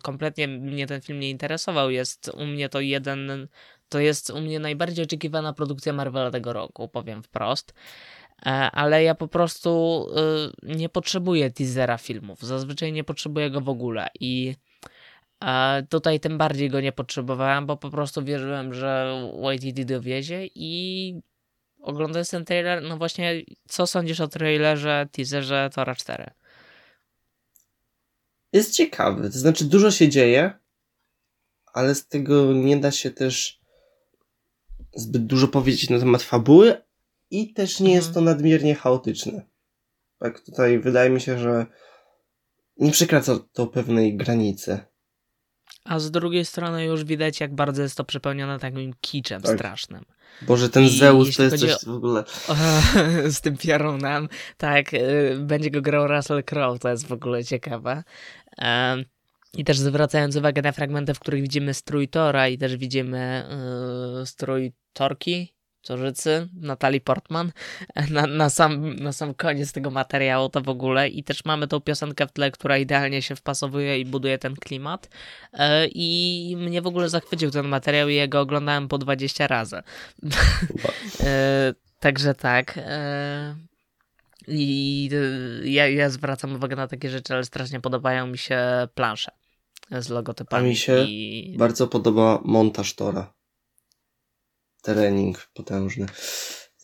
Speaker 2: kompletnie mnie ten film nie interesował. Jest u mnie to jeden. To jest u mnie najbardziej oczekiwana produkcja Marvela tego roku, powiem wprost. E, Ale ja po prostu e, nie potrzebuję teasera filmów. Zazwyczaj nie potrzebuję go w ogóle. I e, tutaj tym bardziej go nie potrzebowałem, bo po prostu wierzyłem, że YTD dowiezie i oglądając ten trailer, no właśnie, co sądzisz o trailerze, teaserze Tora 4?
Speaker 1: Jest ciekawy, to znaczy dużo się dzieje, ale z tego nie da się też zbyt dużo powiedzieć na temat fabuły i też nie jest to
Speaker 2: Mhm.
Speaker 1: nadmiernie chaotyczne. Tak tutaj wydaje mi się, że nie przekracza to pewnej granicy.
Speaker 2: A z drugiej strony już widać, jak bardzo jest to przepełnione takim kiczem
Speaker 1: Tak.
Speaker 2: strasznym.
Speaker 1: Boże, ten
Speaker 2: I
Speaker 1: Zeus to jest coś w ogóle...
Speaker 2: z tym piorunem. Tak, y, będzie go grał Russell Crowe, to jest w ogóle ciekawe. I też zwracając uwagę na fragmenty, w których widzimy strój Tora i też widzimy y, strój Torki, Torzycy, Natalie Portman, na, na, sam, na sam koniec tego materiału to w ogóle i też mamy tą piosenkę w tle, która idealnie się wpasowuje i buduje ten klimat E, i mnie w ogóle zachwycił ten materiał i ja go oglądałem po 20 razy. E, Także tak. e, I ja, ja zwracam uwagę na takie rzeczy, ale strasznie podobają mi się plansze z logotypami.
Speaker 1: A mi się
Speaker 2: i...
Speaker 1: Bardzo podoba montaż Tora. Trening potężny.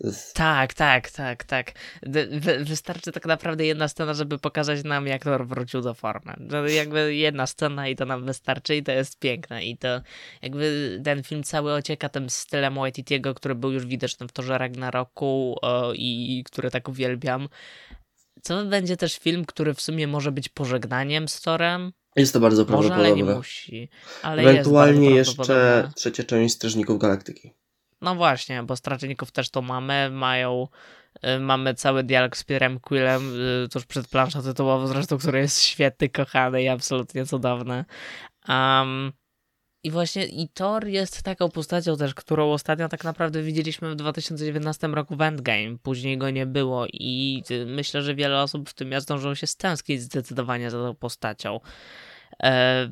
Speaker 1: Jest...
Speaker 2: Tak, tak, tak, tak. Wy, wy- wystarczy tak naprawdę jedna scena, żeby pokazać nam, jak Thor wrócił do formy. To jakby jedna scena i to nam wystarczy i to jest piękne. I to jakby ten film cały ocieka tym stylem Waititiego, który był już widoczny w Torze Ragnaroku o, i który tak uwielbiam. Co będzie też film, który w sumie może być pożegnaniem z Torem?
Speaker 1: Jest to bardzo
Speaker 2: Może, ale nie musi. Ale
Speaker 1: Ewentualnie jeszcze
Speaker 2: prawdopodobne.
Speaker 1: trzecia część Strażników Galaktyki.
Speaker 2: No właśnie, bo strażników też to mamy, mają, y, mamy cały dialog z Pierrem Quillem y, tuż przed planszą tytułową zresztą, który jest świetny, kochany i absolutnie cudowny. Um, I właśnie i Thor jest taką postacią też, którą ostatnio tak naprawdę widzieliśmy w 2019 roku w Endgame, później go nie było i y, myślę, że wiele osób w tym ja zdążyło się stęsknić zdecydowanie za tą postacią. E,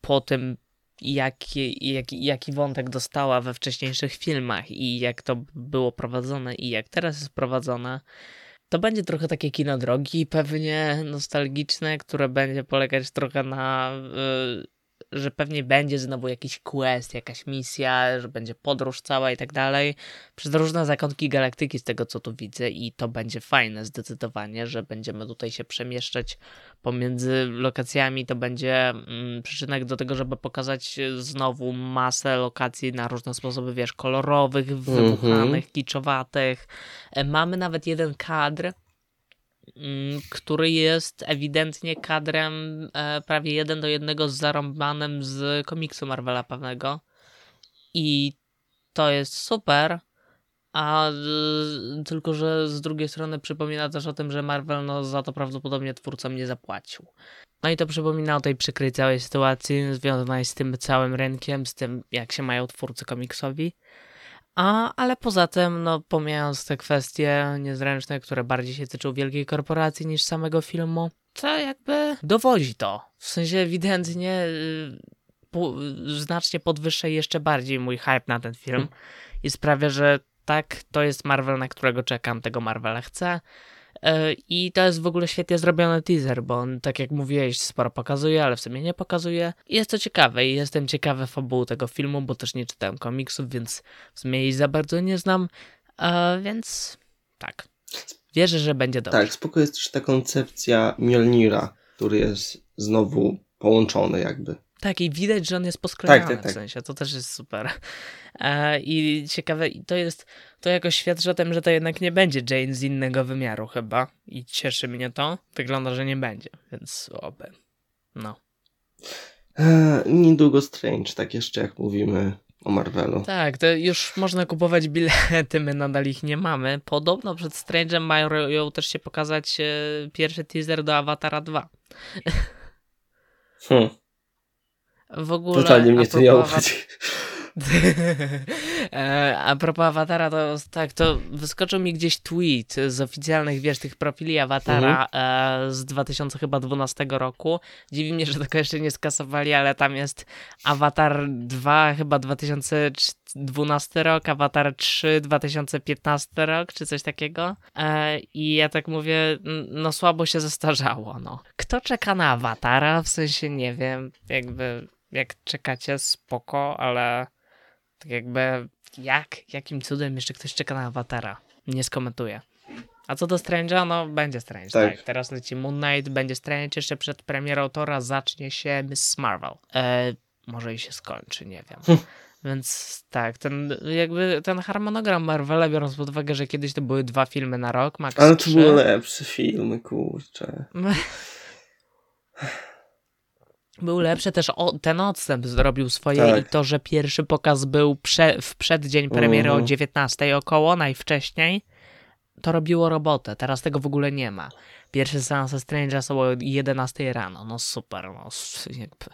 Speaker 2: po tym jaki, jaki, jaki wątek dostała we wcześniejszych filmach i jak to było prowadzone i jak teraz jest prowadzone. To będzie trochę takie kino drogi, pewnie nostalgiczne, które będzie polegać trochę na, y, że pewnie będzie znowu jakiś quest, jakaś misja, że będzie podróż cała i tak dalej. Przez różne zakątki galaktyki z tego co tu widzę i to będzie fajne zdecydowanie, że będziemy tutaj się przemieszczać pomiędzy lokacjami to będzie mm, przyczynek do tego, żeby pokazać e, znowu masę lokacji na różne sposoby, wiesz, kolorowych, wybuchanych, kiczowatych. E, Mamy nawet jeden kadr, mm, który jest ewidentnie kadrem e, prawie jeden do jednego z zarąbanym z komiksu Marvela pewnego. I to jest super, a tylko, że z drugiej strony przypomina też o tym, że Marvel no, za to prawdopodobnie twórcom nie zapłacił. No i to przypomina o tej przykrej całej sytuacji związanej z tym całym rynkiem, z tym jak się mają twórcy komiksowi. A, ale poza tym, no pomijając te kwestie niezręczne, które bardziej się tyczą wielkiej korporacji niż samego filmu, to jakby dowodzi to. W sensie ewidentnie y, po, znacznie podwyższa jeszcze bardziej mój hype na ten film i sprawia, że tak, to jest Marvel, na którego czekam, tego Marvela chcę. Yy, I to jest w ogóle świetnie zrobiony teaser, bo on, tak jak mówiłeś, sporo pokazuje, ale w sumie nie pokazuje. I jest to ciekawe i jestem ciekawy fabuły tego filmu, bo też nie czytałem komiksów, więc w sumie jej za bardzo nie znam. Yy, więc tak, wierzę, że będzie dobrze.
Speaker 1: Tak, spoko jest też ta koncepcja Mjolnira, który jest znowu połączony jakby.
Speaker 2: Tak, i widać, że on jest posklejany
Speaker 1: Tak, tak, tak.
Speaker 2: w sensie, to też jest super. E, I ciekawe, i to jest, to jakoś świadczy o tym, że to jednak nie będzie Jane z innego wymiaru chyba i cieszy mnie to. Wygląda, że nie będzie, więc oby. No.
Speaker 1: Eee, niedługo Strange, tak jeszcze jak mówimy o Marvelu.
Speaker 2: Tak, to już można kupować bilety, my nadal ich nie mamy. Podobno przed Strange'em mają też się pokazać e, pierwszy teaser do Awatara 2.
Speaker 1: Hm,
Speaker 2: W ogóle...
Speaker 1: totalnie mnie to nie obchodzi.
Speaker 2: E, A propos awatara, to tak, to wyskoczył mi gdzieś tweet z oficjalnych, wiesz, tych profili awatara e, z 2012 roku. Dziwi mnie, że tego jeszcze nie skasowali, ale tam jest Avatar 2, chyba 2012 rok, Avatar 3, 2015 rok, czy coś takiego. E, I ja tak mówię, no słabo się zestarzało, no. Kto czeka na awatara? W sensie, nie wiem, jakby, jak czekacie, spoko, ale tak jakby jak, jakim cudem jeszcze ktoś czeka na awatara? Nie skomentuję. A co do Strange'a, no będzie Strange, tak.
Speaker 1: Tak.
Speaker 2: Teraz leci Moon Knight, będzie Strange, jeszcze przed premierą Tora zacznie się Miss Marvel. E, może i się skończy, nie wiem.
Speaker 1: Hm.
Speaker 2: Więc tak, ten jakby ten harmonogram Marvela, biorąc pod uwagę, że kiedyś to były dwa filmy na rok, max
Speaker 1: Ale to były lepsze filmy, kurczę.
Speaker 2: Był lepszy też o, ten odstęp zrobił swoje
Speaker 1: Tak.
Speaker 2: i to, że pierwszy pokaz był prze, w przeddzień premiery o
Speaker 1: Mhm.
Speaker 2: 19 około, najwcześniej, to robiło robotę. Teraz tego w ogóle nie ma. Pierwszy seans Strange'a są o 11 rano. No super, no jakby.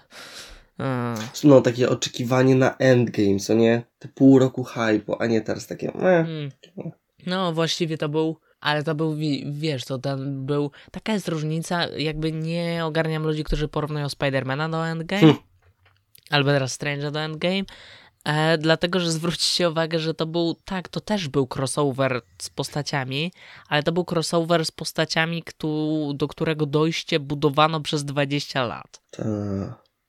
Speaker 2: Mm.
Speaker 1: No, takie oczekiwanie na endgame, co nie? Te pół roku hype'u, a nie teraz takie.
Speaker 2: Mm. No, właściwie to był, ale to był, wi- wiesz, to ten był, taka jest różnica, jakby nie ogarniam ludzi, którzy porównują Spidermana do Endgame,
Speaker 1: Hmm.
Speaker 2: albo teraz Strange'a do Endgame, e, dlatego, że zwróćcie uwagę, że to był, tak, to też był crossover z postaciami, ale to był crossover z postaciami, do którego dojście budowano przez 20 lat.
Speaker 1: Ta.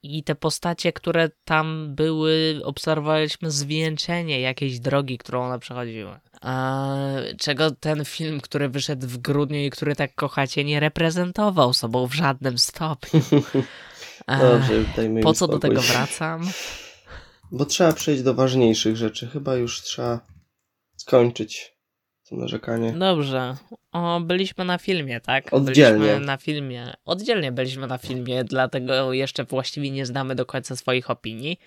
Speaker 2: I te postacie, które tam były, obserwowaliśmy zwieńczenie jakiejś drogi, którą one przechodziły. A, czego ten film, który wyszedł w grudniu i który tak kochacie, nie reprezentował sobą w żadnym stopniu.
Speaker 1: Dobrze, dajmy
Speaker 2: po co do tego wracam?
Speaker 1: Bo trzeba przejść do ważniejszych rzeczy. Chyba już trzeba skończyć to narzekanie.
Speaker 2: Dobrze. O, byliśmy na filmie, tak?
Speaker 1: Oddzielnie.
Speaker 2: Byliśmy na filmie. Oddzielnie byliśmy na filmie, dlatego jeszcze właściwie nie znamy do końca swoich opinii.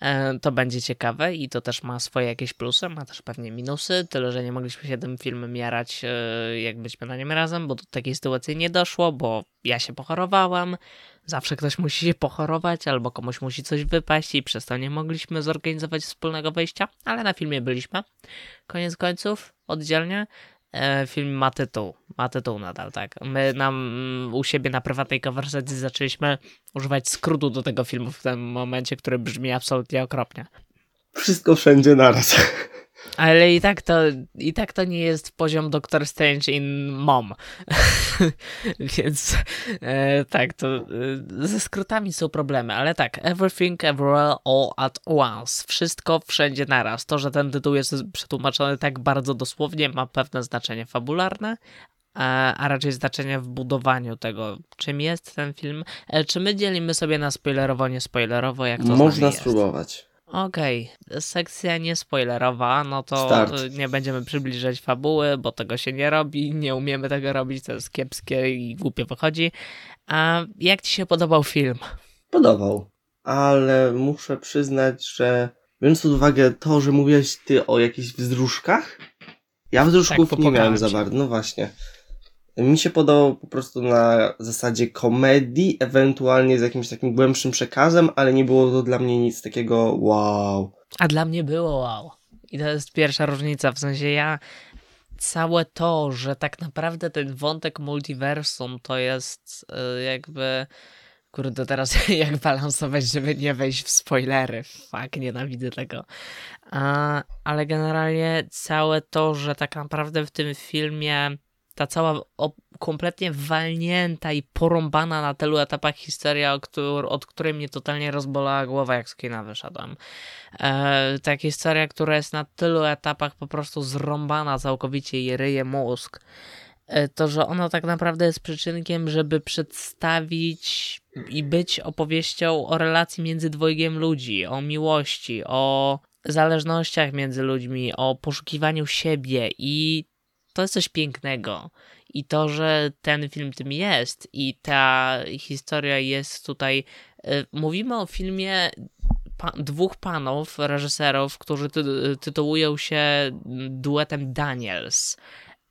Speaker 2: E, to będzie ciekawe i to też ma swoje jakieś plusy, ma też pewnie minusy, tyle że nie mogliśmy się tym filmem jarać, e, jak byliśmy na nim razem, bo do takiej sytuacji nie doszło, bo ja się pochorowałam. Zawsze ktoś musi się pochorować, albo komuś musi coś wypaść i przez to nie mogliśmy zorganizować wspólnego wejścia, ale na filmie byliśmy. Koniec końców, oddzielnie. E, film ma tytuł. Ma tytuł nadal, tak. My nam mm, u siebie na prywatnej konwersacji zaczęliśmy używać skrótu do tego filmu w tym momencie, który brzmi absolutnie okropnie.
Speaker 1: Wszystko wszędzie naraz.
Speaker 2: Ale i tak to, i tak to nie jest poziom Doctor Strange in Mom. Więc e, tak, to e, ze skrótami są problemy, ale tak, Everything Everywhere All at Once. Wszystko wszędzie naraz. To, że ten tytuł jest przetłumaczony tak bardzo dosłownie, ma pewne znaczenie fabularne, a, a raczej znaczenie w budowaniu tego, czym jest ten film. E, czy my dzielimy sobie na spoilerowo, niespoilerowo, jak to
Speaker 1: Można spróbować.
Speaker 2: Okej, sekcja niespoilerowa, no to
Speaker 1: Start.
Speaker 2: y, nie będziemy przybliżać fabuły, bo tego się nie robi, nie umiemy tego robić, to jest kiepskie i głupio wychodzi. A jak ci się podobał film?
Speaker 1: Podobał. Ale muszę przyznać, że biorąc pod uwagę to, że mówiłeś ty o jakichś wzruszkach, ja wzruszków
Speaker 2: Tak,
Speaker 1: nie miałem za bardzo. No właśnie. Mi się podobał po prostu na zasadzie komedii, ewentualnie z jakimś takim głębszym przekazem, ale nie było to dla mnie nic takiego wow.
Speaker 2: A dla mnie było wow. I to jest pierwsza różnica, w sensie ja całe to, że tak naprawdę ten wątek multiversum to jest y, jakby kurde teraz jak balansować, żeby nie wejść w spoilery. Fuck, nienawidzę tego. Ale generalnie całe to, że tak naprawdę w tym filmie ta cała kompletnie walnięta i porąbana na tylu etapach historia, od której mnie totalnie rozbolała głowa, jak z kina wyszedłem. E, ta historia, która jest na tylu etapach po prostu zrąbana całkowicie i ryje mózg. E, to, że ona tak naprawdę jest przyczynkiem, żeby przedstawić i być opowieścią o relacji między dwojgiem ludzi, o miłości, o zależnościach między ludźmi, o poszukiwaniu siebie i to jest coś pięknego. I to, że ten film tym jest i ta historia jest tutaj. y, Mówimy o filmie pa- dwóch panów, reżyserów, którzy ty tytułują się duetem Daniels.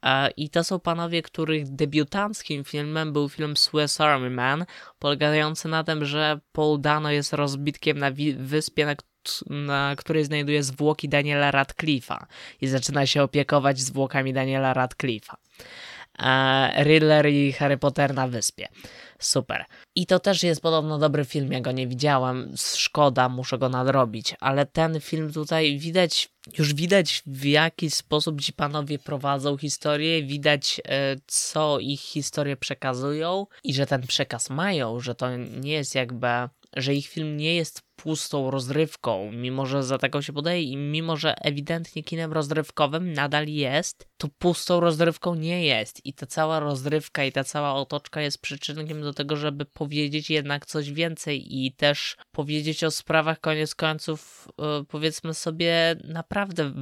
Speaker 2: E, I to są panowie, których debiutanckim filmem był film Swiss Army Man, polegający na tym, że Paul Dano jest rozbitkiem na wyspie, na, na której znajduje zwłoki Daniela Radcliffe'a i zaczyna się opiekować zwłokami Daniela Radcliffe'a. E, Riddler i Harry Potter na wyspie. Super. I to też jest podobno dobry film, ja go nie widziałem. Szkoda, muszę go nadrobić. Ale ten film tutaj widać, już widać w jaki sposób ci panowie prowadzą historię, widać e, co ich historie przekazują i że ten przekaz mają, że to nie jest jakby, że ich film nie jest pustą rozrywką, mimo że za taką się podaje i mimo że ewidentnie kinem rozrywkowym nadal jest, to pustą rozrywką nie jest. I ta cała rozrywka i ta cała otoczka jest przyczynkiem do tego, żeby powiedzieć jednak coś więcej i też powiedzieć o sprawach koniec końców, yy, powiedzmy sobie, naprawdę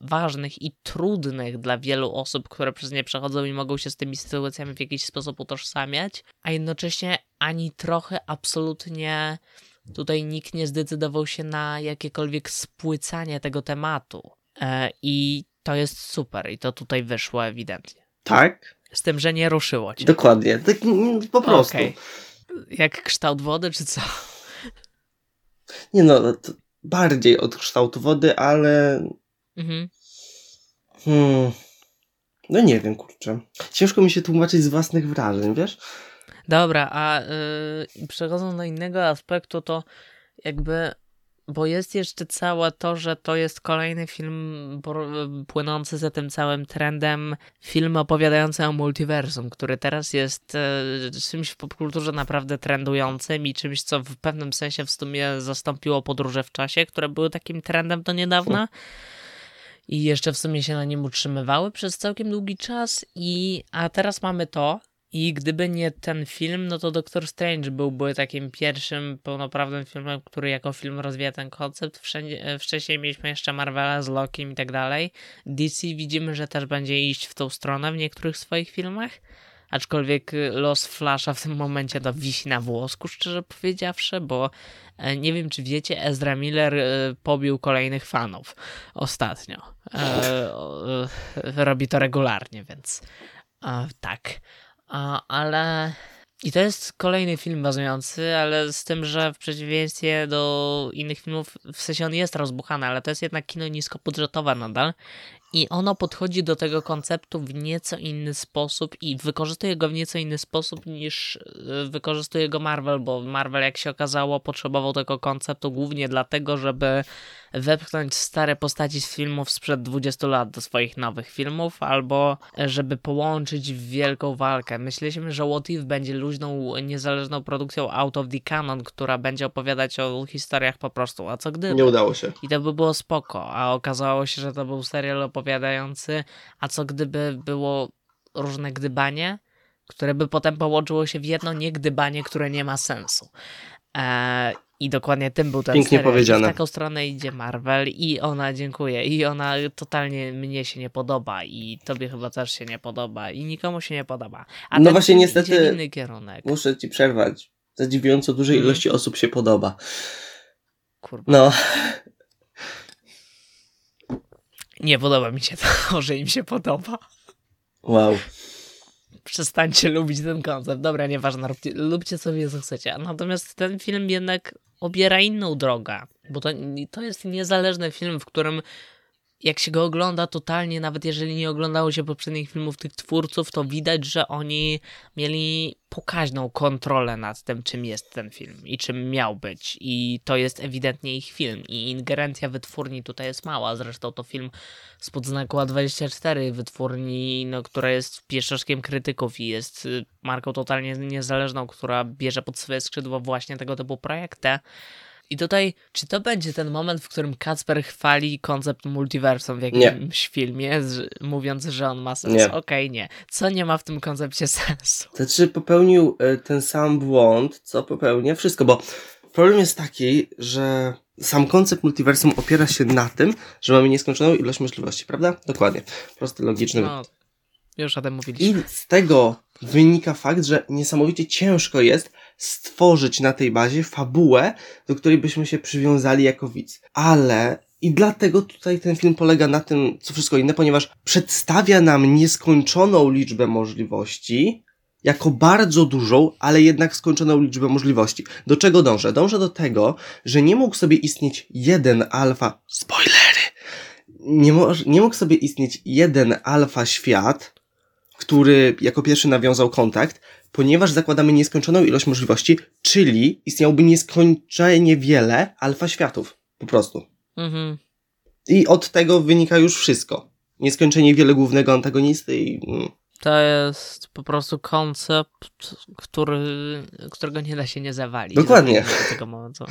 Speaker 2: ważnych i trudnych dla wielu osób, które przez nie przechodzą i mogą się z tymi sytuacjami w jakiś sposób utożsamiać, a jednocześnie ani trochę absolutnie tutaj nikt nie zdecydował się na jakiekolwiek spłycanie tego tematu. E, I to jest super i to tutaj wyszło ewidentnie.
Speaker 1: Tak?
Speaker 2: Z tym, że nie ruszyło cię.
Speaker 1: Dokładnie. Tak, po prostu.
Speaker 2: Okej. Jak kształt wody, czy co?
Speaker 1: Nie no, to bardziej od kształtu wody, ale
Speaker 2: Mhm.
Speaker 1: Hmm. No nie wiem, kurczę. Ciężko mi się tłumaczyć z własnych wrażeń, wiesz?
Speaker 2: Dobra, a yy, przechodząc do innego aspektu, to jakby, bo jest jeszcze całe to, że to jest kolejny film płynący za tym całym trendem, film opowiadający o multiversum, który teraz jest yy, czymś w popkulturze naprawdę trendującym i czymś, co w pewnym sensie w sumie zastąpiło podróże w czasie, które były takim trendem do niedawna. I jeszcze w sumie się na nim utrzymywały przez całkiem długi czas. I, a teraz mamy to, i gdyby nie ten film, no to Doctor Strange byłby takim pierwszym pełnoprawnym filmem, który jako film rozwija ten koncept. Wszędzie, e, wcześniej mieliśmy jeszcze Marvela z Lokim i tak dalej. DC widzimy, że też będzie iść w tą stronę w niektórych swoich filmach. Aczkolwiek y, los Flasha w tym momencie to wisi na włosku, szczerze powiedziawszy, bo e, nie wiem, czy wiecie, Ezra Miller e, pobił kolejnych fanów ostatnio. E, e, robi to regularnie, więc e, tak. A, ale. I to jest kolejny film bazujący, ale z tym, że w przeciwieństwie do innych filmów, w sensie on jest rozbuchany, ale to jest jednak kino niskobudżetowe nadal. I ono podchodzi do tego konceptu w nieco inny sposób i wykorzystuje go w nieco inny sposób niż y, wykorzystuje go Marvel, bo Marvel, jak się okazało, potrzebował tego konceptu głównie dlatego, żeby wepchnąć stare postaci z filmów sprzed 20 lat do swoich nowych filmów, albo żeby połączyć w wielką walkę. Myśleliśmy, że What If będzie luźną, niezależną produkcją out of the canon, która będzie opowiadać o historiach po prostu, a co gdyby?
Speaker 1: Nie udało się.
Speaker 2: I to by było spoko, a okazało się, że to był serial opowiadający, a co gdyby było różne gdybanie, które by potem połączyło się w jedno niegdybanie, które nie ma sensu. Eee, I dokładnie tym był ten
Speaker 1: Pięknie
Speaker 2: serial.
Speaker 1: Powiedziane.
Speaker 2: W taką stronę idzie Marvel i ona, dziękuję, i ona totalnie mnie się nie podoba i tobie chyba też się nie podoba i nikomu się nie podoba. A
Speaker 1: No właśnie, niestety-
Speaker 2: inny kierunek.
Speaker 1: Muszę ci przerwać. Zadziwiająco dużej
Speaker 2: Mhm.
Speaker 1: ilości osób się podoba.
Speaker 2: Kurwa.
Speaker 1: No,
Speaker 2: Nie podoba mi się to, że im się podoba.
Speaker 1: wow.
Speaker 2: przestańcie lubić ten koncept. Dobra, nieważne, róbcie, lubcie sobie co chcecie. Natomiast ten film jednak obiera inną drogę, bo to, to jest niezależny film, w którym jak się go ogląda totalnie, nawet jeżeli nie oglądało się poprzednich filmów tych twórców, to widać, że oni mieli pokaźną kontrolę nad tym, czym jest ten film i czym miał być. I to jest ewidentnie ich film. I ingerencja wytwórni tutaj jest mała. Zresztą to film spod znaku A24 wytwórni, no, która jest pieszczotkiem krytyków i jest y, marką totalnie niezależną, która bierze pod swoje skrzydło właśnie tego typu projekty. I tutaj, czy to będzie ten moment, w którym Kacper chwali koncept multiversum w jakimś filmie, z, mówiąc, że on ma sens?
Speaker 1: Nie.
Speaker 2: Okej, nie. Co nie ma w tym koncepcie sensu?
Speaker 1: Znaczy popełnił e, ten sam błąd, co popełnia wszystko, bo problem jest taki, że sam koncept multiversum opiera się na tym, że mamy nieskończoną ilość możliwości, prawda? Dokładnie. Prosty, logiczny.
Speaker 2: No, już o tym mówiliśmy.
Speaker 1: I z tego wynika fakt, że niesamowicie ciężko jest stworzyć na tej bazie fabułę, do której byśmy się przywiązali jako widz. Ale i dlatego tutaj ten film polega na tym, co wszystko inne, ponieważ przedstawia nam nieskończoną liczbę możliwości, jako bardzo dużą, ale jednak skończoną liczbę możliwości. Do czego dążę? Dążę do tego, że nie mógł sobie istnieć jeden alfa. Spoilery! Nie, moż, nie mógł sobie istnieć jeden alfa świat, który jako pierwszy nawiązał kontakt, ponieważ zakładamy nieskończoną ilość możliwości, czyli istniałoby nieskończenie wiele alfa światów. Po prostu.
Speaker 2: Mhm.
Speaker 1: I od tego wynika już wszystko. Nieskończenie wiele głównego antagonisty i...
Speaker 2: To jest po prostu koncept, który, którego nie da się nie zawalić.
Speaker 1: Dokładnie.
Speaker 2: Do tego momentu.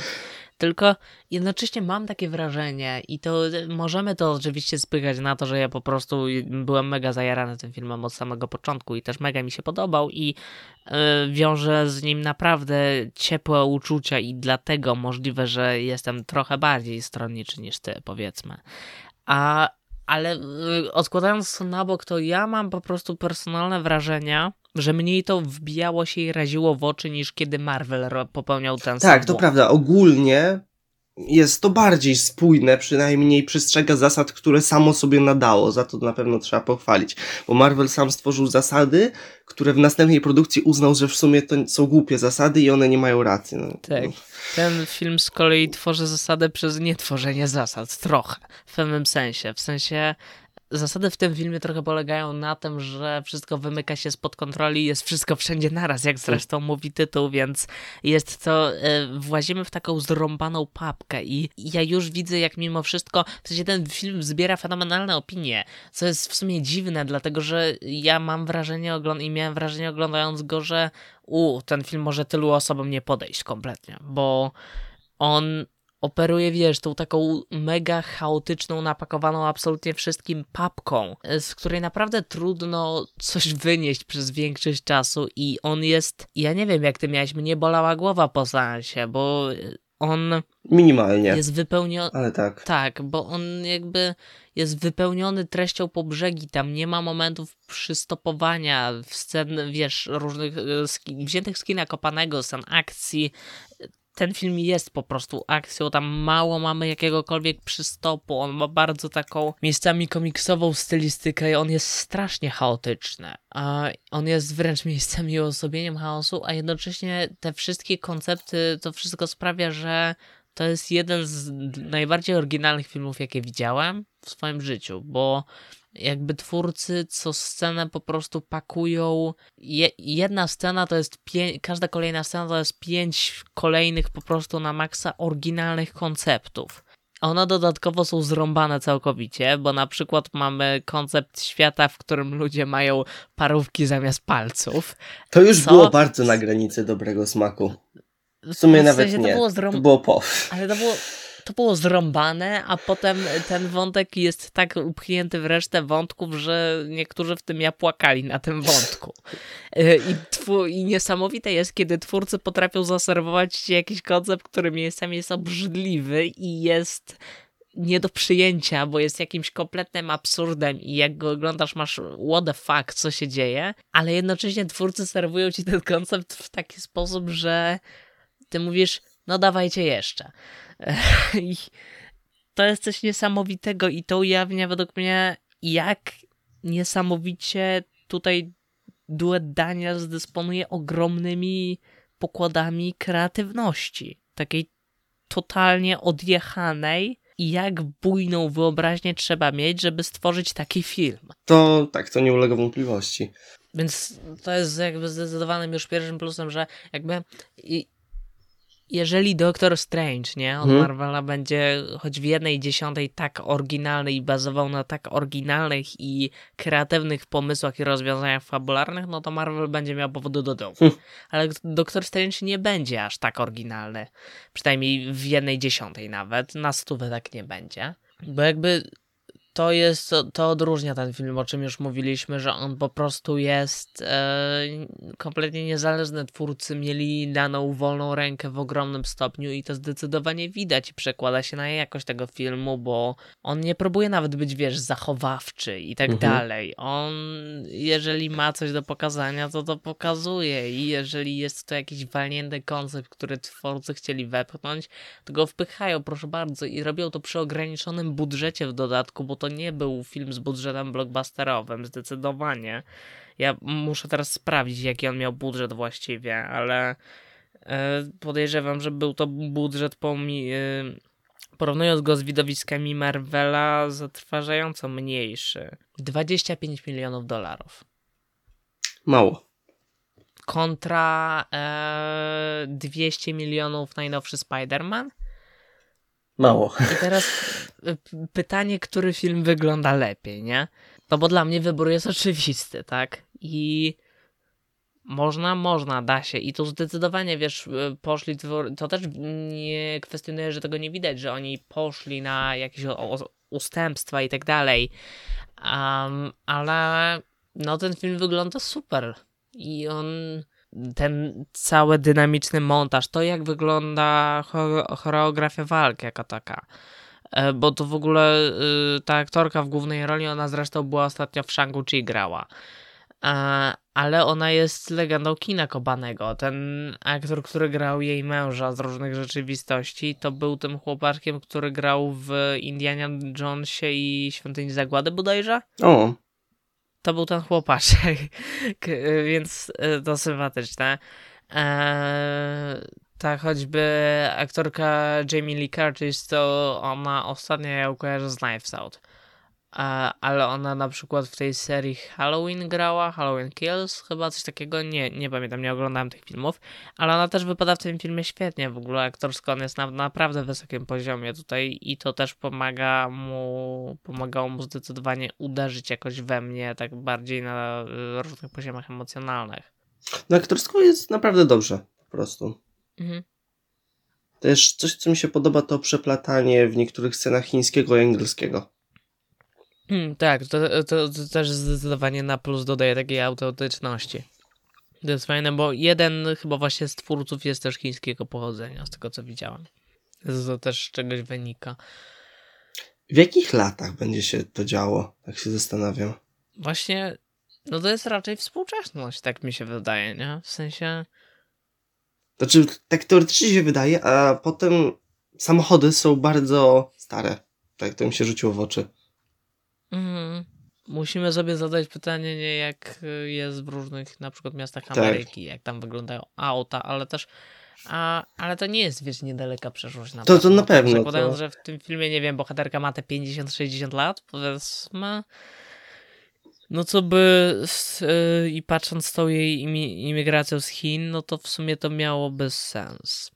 Speaker 2: Tylko jednocześnie mam takie wrażenie i to możemy to oczywiście spychać na to, że ja po prostu byłem mega zajarany tym filmem od samego początku i też mega mi się podobał i yy, wiążę z nim naprawdę ciepłe uczucia i dlatego możliwe, że jestem trochę bardziej stronniczy niż ty, powiedzmy. A ale y, odkładając to na bok, to ja mam po prostu personalne wrażenie, że mniej to wbijało się i raziło w oczy niż kiedy Marvel popełniał ten sam
Speaker 1: Tak, to
Speaker 2: błąd.
Speaker 1: prawda. Ogólnie jest to bardziej spójne, przynajmniej przestrzega zasad, które samo sobie nadało. Za to na pewno trzeba pochwalić. Bo Marvel sam stworzył zasady, które w następnej produkcji uznał, że w sumie to są głupie zasady i one nie mają racji. No.
Speaker 2: Tak. Ten film z kolei tworzy zasadę przez nietworzenie zasad. Trochę. W pewnym sensie. W sensie zasady w tym filmie trochę polegają na tym, że wszystko wymyka się spod kontroli, jest wszystko wszędzie naraz, jak zresztą mówi tytuł, więc jest to, e, włazimy w taką zrąbaną papkę i ja już widzę, jak mimo wszystko, w sensie ten film zbiera fenomenalne opinie, co jest w sumie dziwne, dlatego że ja mam wrażenie, ogląd- i miałem wrażenie oglądając go, że u, ten film może tylu osobom nie podejść kompletnie, bo on operuje, wiesz, tą taką mega chaotyczną, napakowaną absolutnie wszystkim papką, z której naprawdę trudno coś wynieść przez większość czasu i on jest, ja nie wiem jak ty miałeś, mnie bolała głowa po seansie, bo on
Speaker 1: Minimalnie,
Speaker 2: jest wypełniony,
Speaker 1: ale tak.
Speaker 2: tak, bo on jakby jest wypełniony treścią po brzegi, tam nie ma momentów przystopowania, scen, wiesz, różnych, e, wziętych z kina kopanego, scen akcji. Ten film jest po prostu akcją, tam mało mamy jakiegokolwiek przystopu, on ma bardzo taką miejscami komiksową stylistykę i on jest strasznie chaotyczny, a on jest wręcz miejscami uosobieniem chaosu, a jednocześnie te wszystkie koncepty, to wszystko sprawia, że to jest jeden z najbardziej oryginalnych filmów, jakie widziałem w swoim życiu, bo jakby twórcy co scenę po prostu pakują. Je, jedna scena to jest pię- każda kolejna scena to jest pięć kolejnych po prostu na maksa oryginalnych konceptów. One dodatkowo są zrąbane całkowicie, bo na przykład mamy koncept świata, w którym ludzie mają parówki zamiast palców.
Speaker 1: To już
Speaker 2: Co?
Speaker 1: było bardzo na granicy dobrego smaku. W sumie
Speaker 2: W
Speaker 1: nawet
Speaker 2: sensie
Speaker 1: nie.
Speaker 2: To było.
Speaker 1: To było po.
Speaker 2: Ale to było, to było zrąbane, a potem ten wątek jest tak upchnięty w resztę wątków, że niektórzy w tym ja płakali na tym wątku. Y, I, twu, I niesamowite jest, kiedy twórcy potrafią zaserwować ci jakiś koncept, który miejscami jest obrzydliwy i jest nie do przyjęcia, bo jest jakimś kompletnym absurdem i jak go oglądasz masz what the fuck, co się dzieje, ale jednocześnie twórcy serwują ci ten koncept w taki sposób, że ty mówisz, no dawajcie jeszcze. I to jest coś niesamowitego i to ujawnia według mnie, jak niesamowicie tutaj duet Daniels dysponuje ogromnymi pokładami kreatywności. Takiej totalnie odjechanej i jak bujną wyobraźnię trzeba mieć, żeby stworzyć taki film.
Speaker 1: To tak, to nie ulega wątpliwości.
Speaker 2: Więc to jest jakby zdecydowanym już pierwszym plusem, że jakby jeżeli Doctor Strange, nie, od
Speaker 1: Mhm.
Speaker 2: Marvela będzie choć w jednej dziesiątej tak oryginalny i bazował na tak oryginalnych i kreatywnych pomysłach i rozwiązaniach fabularnych, no to Marvel będzie miał powodu do dummy.
Speaker 1: Hmm.
Speaker 2: Ale Doctor Strange nie będzie aż tak oryginalny. Przynajmniej w jednej dziesiątej nawet. Na stówę tak nie będzie. Bo jakby to jest, to, odróżnia ten film, o czym już mówiliśmy, że on po prostu jest e, kompletnie niezależny. Twórcy mieli daną wolną rękę w ogromnym stopniu i to zdecydowanie widać i przekłada się na jakość tego filmu, bo on nie próbuje nawet być, wiesz, zachowawczy i tak
Speaker 1: Mhm.
Speaker 2: dalej. On, jeżeli ma coś do pokazania, to to pokazuje i jeżeli jest to jakiś walnięty koncept, który twórcy chcieli wepchnąć, to go wpychają, proszę bardzo, i robią to przy ograniczonym budżecie w dodatku, bo to nie był film z budżetem blockbusterowym, zdecydowanie. Ja muszę teraz sprawdzić, jaki on miał budżet właściwie, ale e, podejrzewam, że był to budżet pomi- e, porównując go z widowiskami Marvela, zatrważająco mniejszy. 25 milionów dolarów.
Speaker 1: Mało.
Speaker 2: Kontra e, 200 milionów najnowszy Spider-Man.
Speaker 1: Mało.
Speaker 2: I teraz y, pytanie, który film wygląda lepiej, nie? No bo dla mnie wybór jest oczywisty, tak? I można, można, da się. I tu zdecydowanie, wiesz, y, poszli, to też nie kwestionuję, że tego nie widać, że oni poszli na jakieś ustępstwa i tak dalej. Um, ale no ten film wygląda super. I on ten cały dynamiczny montaż, to jak wygląda chore- choreografia walki jako taka. E, Bo to w ogóle y, ta aktorka w głównej roli, ona zresztą była ostatnio w Shang-Chi grała. A, ale ona jest legendą kina Kobanego. Ten aktor, który grał jej męża z różnych rzeczywistości, to był tym chłopaczkiem, który grał w Indiana Jonesie i Świątyni Zagłady bodajże.
Speaker 1: O,
Speaker 2: To był ten chłopaczek, więc e, to sympatyczne. Eee, ta choćby aktorka Jamie Lee Curtis, to ona ostatnio ją kojarzę z Knives Out. E, ale ona na przykład w tej serii Halloween grała, Halloween Kills, chyba coś takiego, nie, nie pamiętam, nie oglądałem tych filmów, ale ona też wypada w tym filmie świetnie, w ogóle aktorsko on jest na naprawdę wysokim poziomie tutaj i to też pomaga mu, pomagało mu zdecydowanie uderzyć jakoś we mnie, tak bardziej na y, różnych poziomach emocjonalnych.
Speaker 1: no aktorsko jest naprawdę dobrze, po prostu.
Speaker 2: Mhm.
Speaker 1: Też coś, co mi się podoba, to przeplatanie w niektórych scenach chińskiego i angielskiego.
Speaker 2: Mm, tak, to, to, to też zdecydowanie na plus dodaje takiej autentyczności. To jest fajne, bo jeden chyba właśnie z twórców jest też chińskiego pochodzenia, z tego co widziałem. To, to też z czegoś wynika.
Speaker 1: W jakich latach będzie się to działo? Tak się zastanawiam.
Speaker 2: Właśnie, no to jest raczej współczesność, tak mi się wydaje, nie? W sensie,
Speaker 1: Znaczy, tak teoretycznie się wydaje, a potem samochody są bardzo stare. Tak, to mi się rzuciło w oczy.
Speaker 2: Mm, musimy sobie zadać pytanie, nie jak y, jest w różnych na przykład miastach
Speaker 1: Tak.
Speaker 2: Ameryki, jak tam wyglądają auta, ale też a, ale to nie jest, wiesz, niedaleka przeszłość. Na
Speaker 1: To- to na pewno,
Speaker 2: Zakładając,
Speaker 1: to-
Speaker 2: że w tym filmie, nie wiem, bohaterka ma te 50-60 lat, powiedzmy, no co by z, y, i patrząc z tą jej imi, imigracją z Chin, no to w sumie to miałoby sens.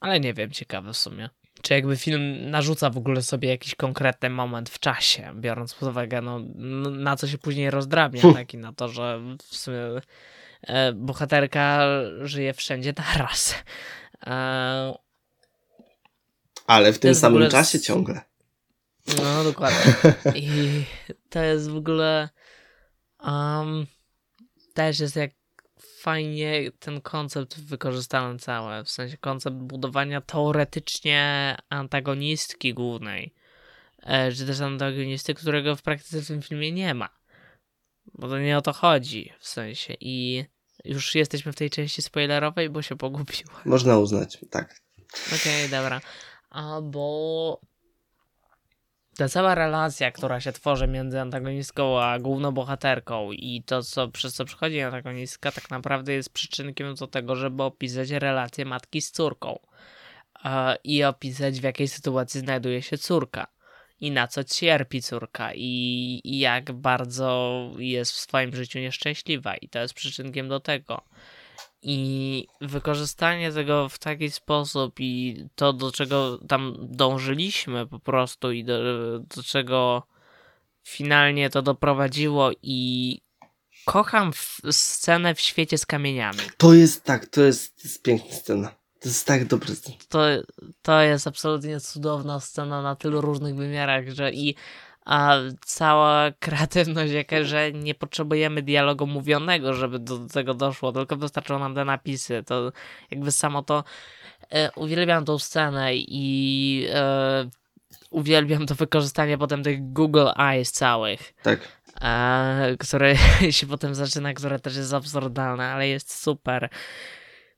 Speaker 2: Ale nie wiem, ciekawe w sumie. Czy jakby film narzuca w ogóle sobie jakiś konkretny moment w czasie, biorąc pod uwagę, no, na co się później rozdrabnia,
Speaker 1: Hm.
Speaker 2: tak? I na to, że w sumie e, bohaterka żyje wszędzie naraz. E,
Speaker 1: Ale w tym samym
Speaker 2: ogóle
Speaker 1: czasie ciągle.
Speaker 2: no, dokładnie. I to jest w ogóle. Um, też jest jak fajnie ten koncept wykorzystany cały. W sensie koncept budowania teoretycznie antagonistki głównej. E, czy też antagonisty, którego w praktyce w tym filmie nie ma. Bo to nie o to chodzi w sensie. I już jesteśmy w tej części spoilerowej, bo się pogubiłem.
Speaker 1: Można uznać, tak.
Speaker 2: Okej, dobra. A bo ta cała relacja, która się tworzy między antagonistką a główną bohaterką i to, co przez co przychodzi antagonistka, tak naprawdę jest przyczynkiem do tego, żeby opisać relację matki z córką i opisać, w jakiej sytuacji znajduje się córka i na co cierpi córka i, i jak bardzo jest w swoim życiu nieszczęśliwa i to jest przyczynkiem do tego. I wykorzystanie tego w taki sposób i to, do czego tam dążyliśmy po prostu i do, do czego finalnie to doprowadziło i kocham scenę w świecie z kamieniami.
Speaker 1: To jest tak, to jest, to jest piękna scena. To jest tak dobry scena.
Speaker 2: To, to jest absolutnie cudowna scena na tylu różnych wymiarach, że i a cała kreatywność, jaka, że nie potrzebujemy dialogu mówionego, żeby do tego doszło, tylko wystarczą nam te napisy. To jakby samo to e, uwielbiam tą scenę i e, uwielbiam to wykorzystanie potem tych Google Eyes całych
Speaker 1: Tak.
Speaker 2: e, które się potem zaczyna, które też jest absurdalne, ale jest super.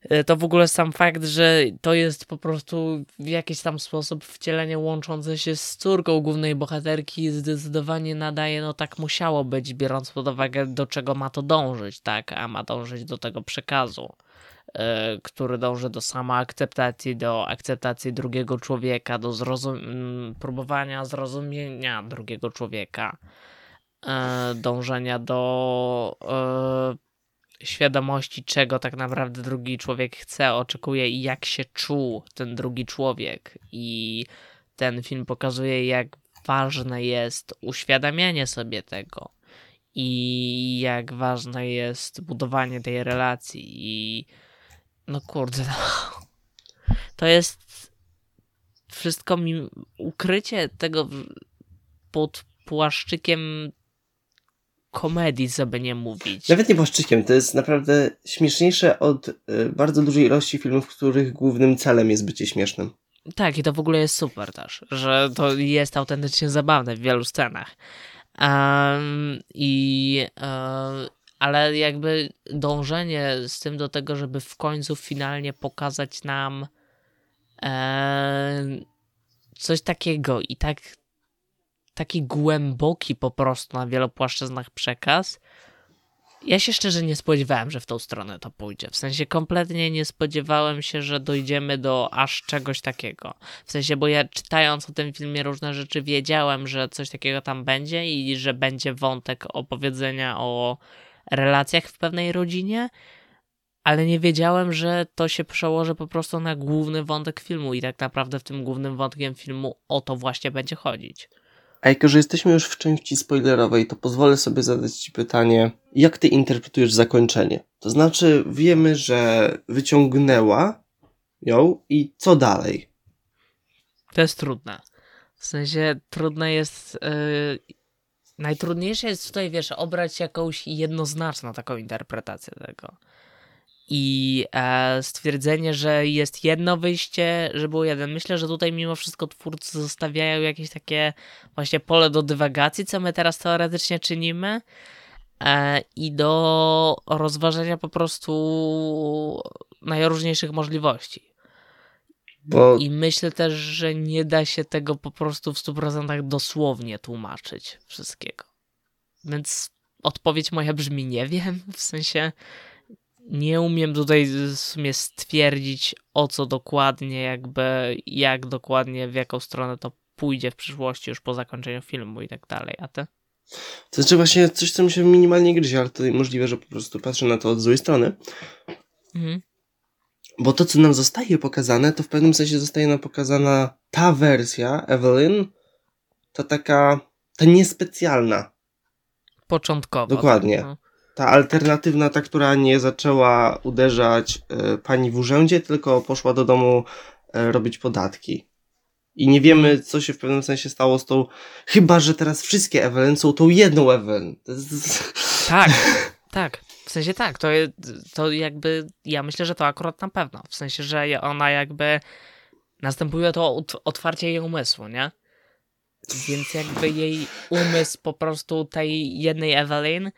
Speaker 2: E, To w ogóle sam fakt, że to jest po prostu w jakiś tam sposób wcielenie łączące się z córką głównej bohaterki zdecydowanie nadaje, no tak musiało być, biorąc pod uwagę do czego ma to dążyć, tak, a ma dążyć do tego przekazu, e, który dąży do samoakceptacji, do akceptacji drugiego człowieka, do zrozum- m, próbowania zrozumienia drugiego człowieka e, dążenia do e, świadomości, czego tak naprawdę drugi człowiek chce, oczekuje i jak się czuł ten drugi człowiek. I ten film pokazuje, jak ważne jest uświadamianie sobie tego i jak ważne jest budowanie tej relacji. I no kurde, no. to jest wszystko mi ukrycie tego pod płaszczykiem komedii, co by nie mówić.
Speaker 1: Nawet nie płaszczykiem, to jest naprawdę śmieszniejsze od y, bardzo dużej ilości filmów, których głównym celem jest bycie śmiesznym.
Speaker 2: Tak, i to w ogóle jest super też, że to jest autentycznie zabawne w wielu scenach. Em, I ale jakby dążenie z tym do tego, żeby w końcu finalnie pokazać nam e, coś takiego i tak taki głęboki po prostu na wielu płaszczyznach przekaz. Ja się szczerze nie spodziewałem, że w tą stronę to pójdzie. W sensie kompletnie nie spodziewałem się, że dojdziemy do aż czegoś takiego. W sensie, bo ja czytając o tym filmie różne rzeczy wiedziałem, że coś takiego tam będzie i że będzie wątek opowiedzenia o relacjach w pewnej rodzinie, ale nie wiedziałem, że to się przełoży po prostu na główny wątek filmu i tak naprawdę w tym głównym wątkiem filmu o to właśnie będzie chodzić.
Speaker 1: A jako, że jesteśmy już w części spoilerowej, to pozwolę sobie zadać Ci pytanie, jak Ty interpretujesz zakończenie? To znaczy, wiemy, że wyciągnęła ją i co dalej?
Speaker 2: To jest trudne. W sensie trudne jest. Yy, najtrudniejsze jest tutaj, wiesz, obrać jakąś jednoznaczną taką interpretację tego i e, stwierdzenie, że jest jedno wyjście, że było jeden. Myślę, że tutaj mimo wszystko twórcy zostawiają jakieś takie właśnie pole do dywagacji, co my teraz teoretycznie czynimy e, i do rozważenia po prostu najróżniejszych możliwości. Bo... I myślę też, że nie da się tego po prostu w 100% dosłownie tłumaczyć wszystkiego. Więc odpowiedź moja brzmi nie wiem, w sensie nie umiem tutaj w sumie stwierdzić o co dokładnie, jakby jak dokładnie, w jaką stronę to pójdzie w przyszłości już po zakończeniu filmu i tak dalej. A ty?
Speaker 1: To znaczy właśnie coś, co mi się minimalnie gryzie, ale to możliwe, że po prostu patrzę na to od złej strony. Mhm. Bo to, co nam zostaje pokazane, to w pewnym sensie zostaje nam pokazana ta wersja Evelyn, ta taka, ta niespecjalna.
Speaker 2: Początkowa.
Speaker 1: Dokładnie. Tak, no ta alternatywna, ta, która nie zaczęła uderzać y, pani w urzędzie, tylko poszła do domu y, robić podatki. I nie wiemy, co się w pewnym sensie stało z tą. Chyba, że teraz wszystkie Evelyn są tą jedną Evelyn.
Speaker 2: Tak, tak. W sensie tak, to, to jakby. Ja myślę, że to akurat na pewno. W sensie, że ona jakby. Następuje to otwarcie jej umysłu, nie? Więc jakby jej umysł po prostu tej jednej Evelyn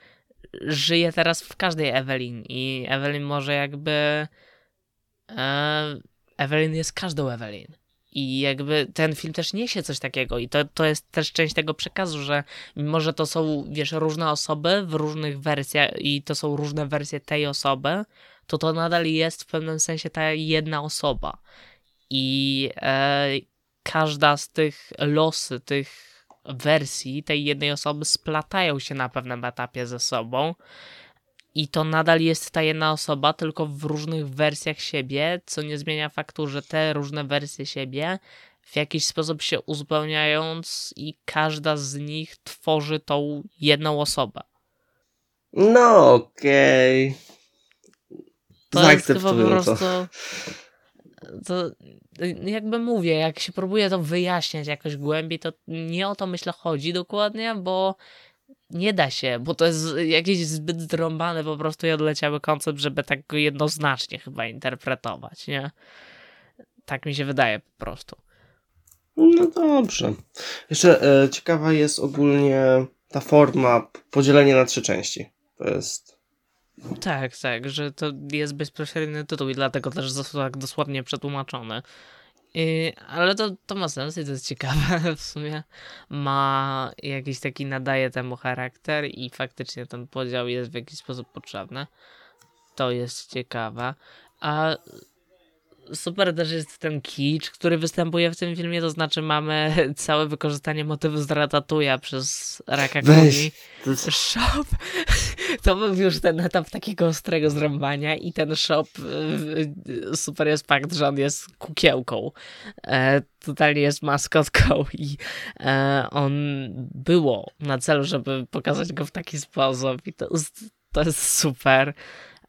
Speaker 2: żyje teraz w każdej Evelyn i Evelyn może jakby. E, Evelyn jest każdą Evelyn. I jakby ten film też niesie coś takiego, i to, to jest też część tego przekazu, że mimo, że to są, wiesz, różne osoby w różnych wersjach, i to są różne wersje tej osoby, to to nadal jest w pewnym sensie ta jedna osoba. I e, każda z tych losy, tych wersji tej jednej osoby splatają się na pewnym etapie ze sobą. I to nadal jest ta jedna osoba, tylko w różnych wersjach siebie, co nie zmienia faktu, że te różne wersje siebie w jakiś sposób się uzupełniając i każda z nich tworzy tą jedną osobę.
Speaker 1: No okej. Okay.
Speaker 2: To jest chyba po prostu... To to jakby mówię, jak się próbuje to wyjaśniać jakoś głębiej, to nie o to myślę chodzi dokładnie, bo nie da się, bo to jest jakiś zbyt zdrąbany po prostu i odleciały koncept, żeby tak go jednoznacznie chyba interpretować, nie? Tak mi się wydaje po prostu.
Speaker 1: No dobrze. Jeszcze e, ciekawa jest ogólnie ta forma podzielenia na trzy części. To jest
Speaker 2: tak, tak, że to jest bezpośredni tytuł i dlatego też został tak dosłownie przetłumaczony. I, ale to, to ma sens i to jest ciekawe w sumie. Ma jakiś taki, nadaje temu charakter i faktycznie ten podział jest w jakiś sposób potrzebny. To jest ciekawe. A super też jest ten kicz, który występuje w tym filmie, to znaczy mamy całe wykorzystanie motywu z Ratatuja przez Rakakuni. Shop. To był już ten etap takiego ostrego zrąbania i ten shop super jest fakt, że on jest kukiełką. E, totalnie jest maskotką i e, on było na celu, żeby pokazać go w taki sposób i to, to jest super.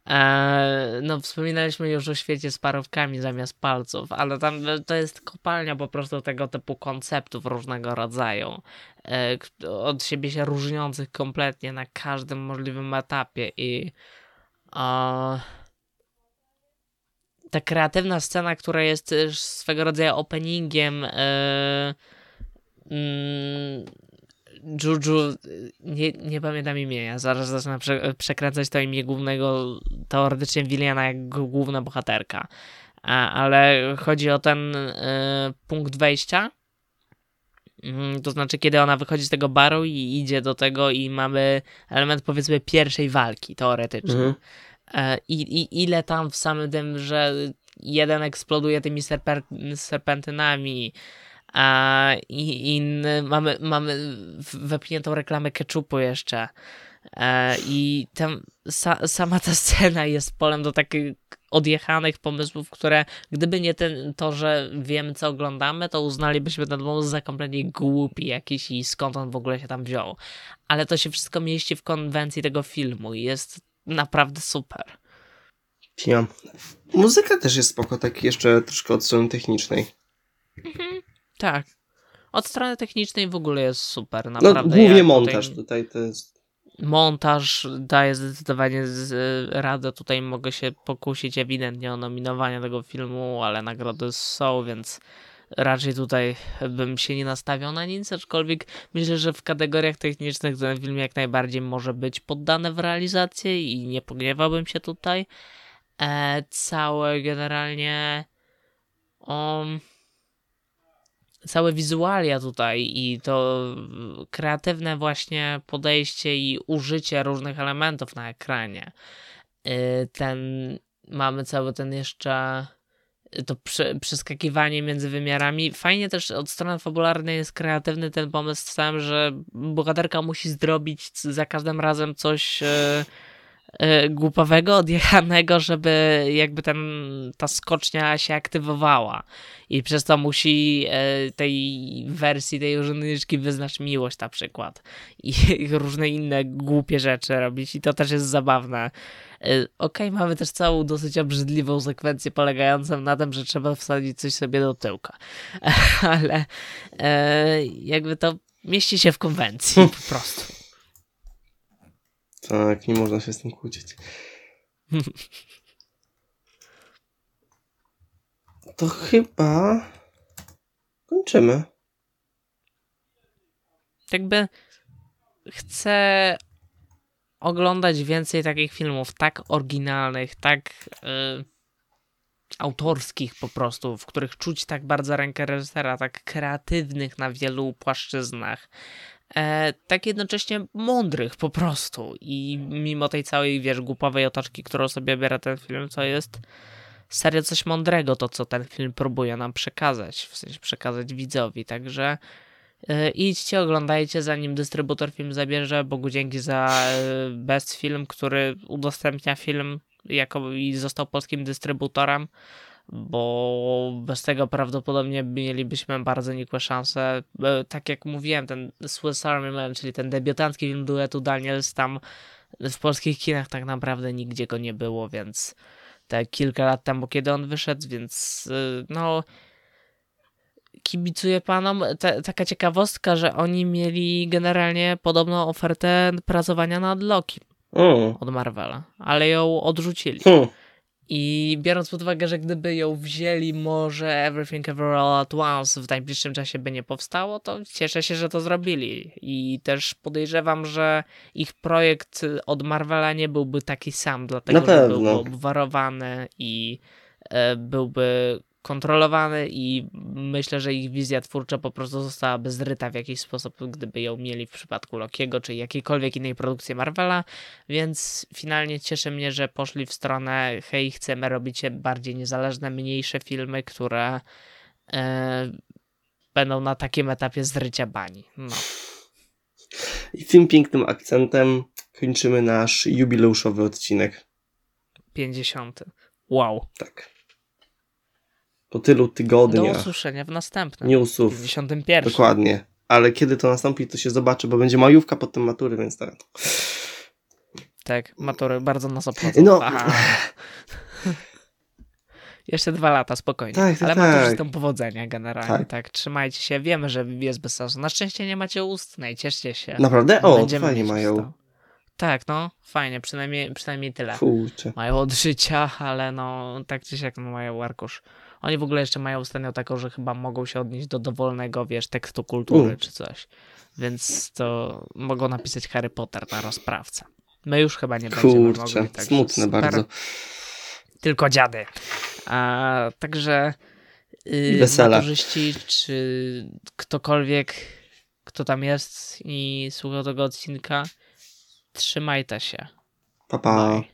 Speaker 2: E, no, wspominaliśmy już o świecie z parówkami zamiast palców, ale tam e, to jest kopalnia po prostu tego typu konceptów różnego rodzaju, e, od siebie się różniących kompletnie na każdym możliwym etapie i ta kreatywna scena, która jest swego rodzaju openingiem mm, Juju, nie, nie pamiętam imienia, zaraz zacznę prze, przekręcać to imię głównego, teoretycznie Williana jak główna bohaterka. A, ale chodzi o ten y, punkt wejścia, y, to znaczy kiedy ona wychodzi z tego baru i idzie do tego i mamy element powiedzmy pierwszej walki, teoretycznie.
Speaker 1: Mhm.
Speaker 2: E, I, I ile tam w samym tym, że jeden eksploduje tymi serper, serpentynami, a i inny, mamy, mamy wepniętą reklamę ketchupu jeszcze. E, I tam sa, sama ta scena jest polem do takich odjechanych pomysłów, które gdyby nie ten, to, że wiemy co oglądamy, to uznalibyśmy ten pomysł za kompletnie głupi jakiś i skąd on w ogóle się tam wziął. Ale to się wszystko mieści w konwencji tego filmu i jest naprawdę super.
Speaker 1: Ja. Muzyka też jest spoko, tak jeszcze troszkę od strony technicznej.
Speaker 2: Mhm, tak. Od strony technicznej w ogóle jest super,
Speaker 1: No,
Speaker 2: naprawdę.
Speaker 1: głównie
Speaker 2: ja
Speaker 1: montaż
Speaker 2: Tutaj,
Speaker 1: tutaj to jest.
Speaker 2: montaż daje zdecydowanie radę. Tutaj mogę się pokusić ewidentnie o nominowanie tego filmu, ale nagrody są, więc raczej tutaj bym się nie nastawiał na nic, aczkolwiek myślę, że w kategoriach technicznych ten film jak najbardziej może być poddany w realizację i nie pogniewałbym się tutaj. E, całe generalnie um, całe wizualia tutaj i to kreatywne właśnie podejście i użycie różnych elementów na ekranie. Y, Ten, mamy cały ten jeszcze to prze, przeskakiwanie między wymiarami. Fajnie też od strony fabularnej jest kreatywny ten pomysł tym, że bohaterka musi zrobić za każdym razem coś e, głupawego, odjechanego, żeby jakby ten, ta skocznia się aktywowała. I przez to musi e, tej wersji, tej urzędniczki wyznać miłość na przykład. I, różne inne głupie rzeczy robić. I to też jest zabawne. E, Okej, mamy też całą dosyć obrzydliwą sekwencję polegającą na tym, że trzeba wsadzić coś sobie do tyłka. Ale jakby to mieści się w konwencji po prostu.
Speaker 1: Tak, nie można się z tym kłócić. To chyba kończymy.
Speaker 2: jakby chcę oglądać więcej takich filmów, tak oryginalnych, tak y, autorskich po prostu, w których czuć tak bardzo rękę reżysera, tak kreatywnych na wielu płaszczyznach. E, tak jednocześnie mądrych po prostu i mimo tej całej, wiesz, głupowej otoczki, którą sobie biera ten film, to jest serio coś mądrego to, co ten film próbuje nam przekazać, w sensie przekazać widzowi, także E, Idźcie, oglądajcie, zanim dystrybutor film zabierze. Bogu dzięki za e, Best Film, który udostępnia film jako i został polskim dystrybutorem, bo bez tego prawdopodobnie mielibyśmy bardzo nikłe szanse. E, Tak jak mówiłem, ten Swiss Army Man, czyli ten debiutancki film duetu Daniels, tam w polskich kinach tak naprawdę nigdzie go nie było, więc te kilka lat temu, kiedy on wyszedł, więc y, no kibicuję panom. Ta, taka ciekawostka, że oni mieli generalnie podobną ofertę pracowania nad Loki
Speaker 1: Mm.
Speaker 2: od Marvela, ale ją odrzucili.
Speaker 1: Hmm.
Speaker 2: I biorąc pod uwagę, że gdyby ją wzięli, może Everything Ever All at Once w najbliższym czasie by nie powstało, to cieszę się, że to zrobili. I też podejrzewam, że ich projekt od Marvela nie byłby taki sam, dlatego że byłby obwarowany i e, byłby kontrolowany i myślę, że ich wizja twórcza po prostu zostałaby zryta w jakiś sposób, gdyby ją mieli w przypadku Lokiego czy jakiejkolwiek innej produkcji Marvela, więc finalnie cieszy mnie, że poszli w stronę hej, chcemy robić bardziej niezależne, mniejsze filmy, które e, będą na takim etapie zrycia bani. No.
Speaker 1: I tym pięknym akcentem kończymy nasz jubileuszowy odcinek.
Speaker 2: 50. Wow.
Speaker 1: Tak. Po tylu
Speaker 2: Do
Speaker 1: tygodniach
Speaker 2: usłyszenia w następnym.
Speaker 1: newsów.
Speaker 2: 51.
Speaker 1: Dokładnie. Ale kiedy to nastąpi, to się zobaczy, bo będzie majówka potem matury, więc tak.
Speaker 2: Tak, matury bardzo nas obchodzą.
Speaker 1: No.
Speaker 2: Jeszcze dwa lata, spokojnie.
Speaker 1: Tak, tak,
Speaker 2: Ale
Speaker 1: tak.
Speaker 2: maturzystom powodzenia generalnie, tak.
Speaker 1: Tak.
Speaker 2: Trzymajcie się, wiemy, że jest bez sensu. Na szczęście nie macie ustnej, cieszcie się.
Speaker 1: Naprawdę? O,
Speaker 2: Będziemy
Speaker 1: fajnie mają.
Speaker 2: Tak, no, fajnie, przynajmniej, przynajmniej tyle.
Speaker 1: Kurczę.
Speaker 2: Mają od życia, ale no, tak czy siak no, mają arkusz Oni w ogóle jeszcze mają ostatnio taką, że chyba mogą się odnieść do dowolnego, wiesz, tekstu kultury
Speaker 1: U.
Speaker 2: czy coś. Więc to mogą napisać Harry Potter na rozprawca. My już chyba nie będziemy
Speaker 1: Kurczę,
Speaker 2: mogli. także
Speaker 1: smutne
Speaker 2: super.
Speaker 1: bardzo.
Speaker 2: Tylko dziady. A, także yy,
Speaker 1: Wesela.
Speaker 2: maturzyści, czy ktokolwiek, kto tam jest i słuchał tego odcinka, trzymajcie się.
Speaker 1: Pa, pa.
Speaker 2: Bye.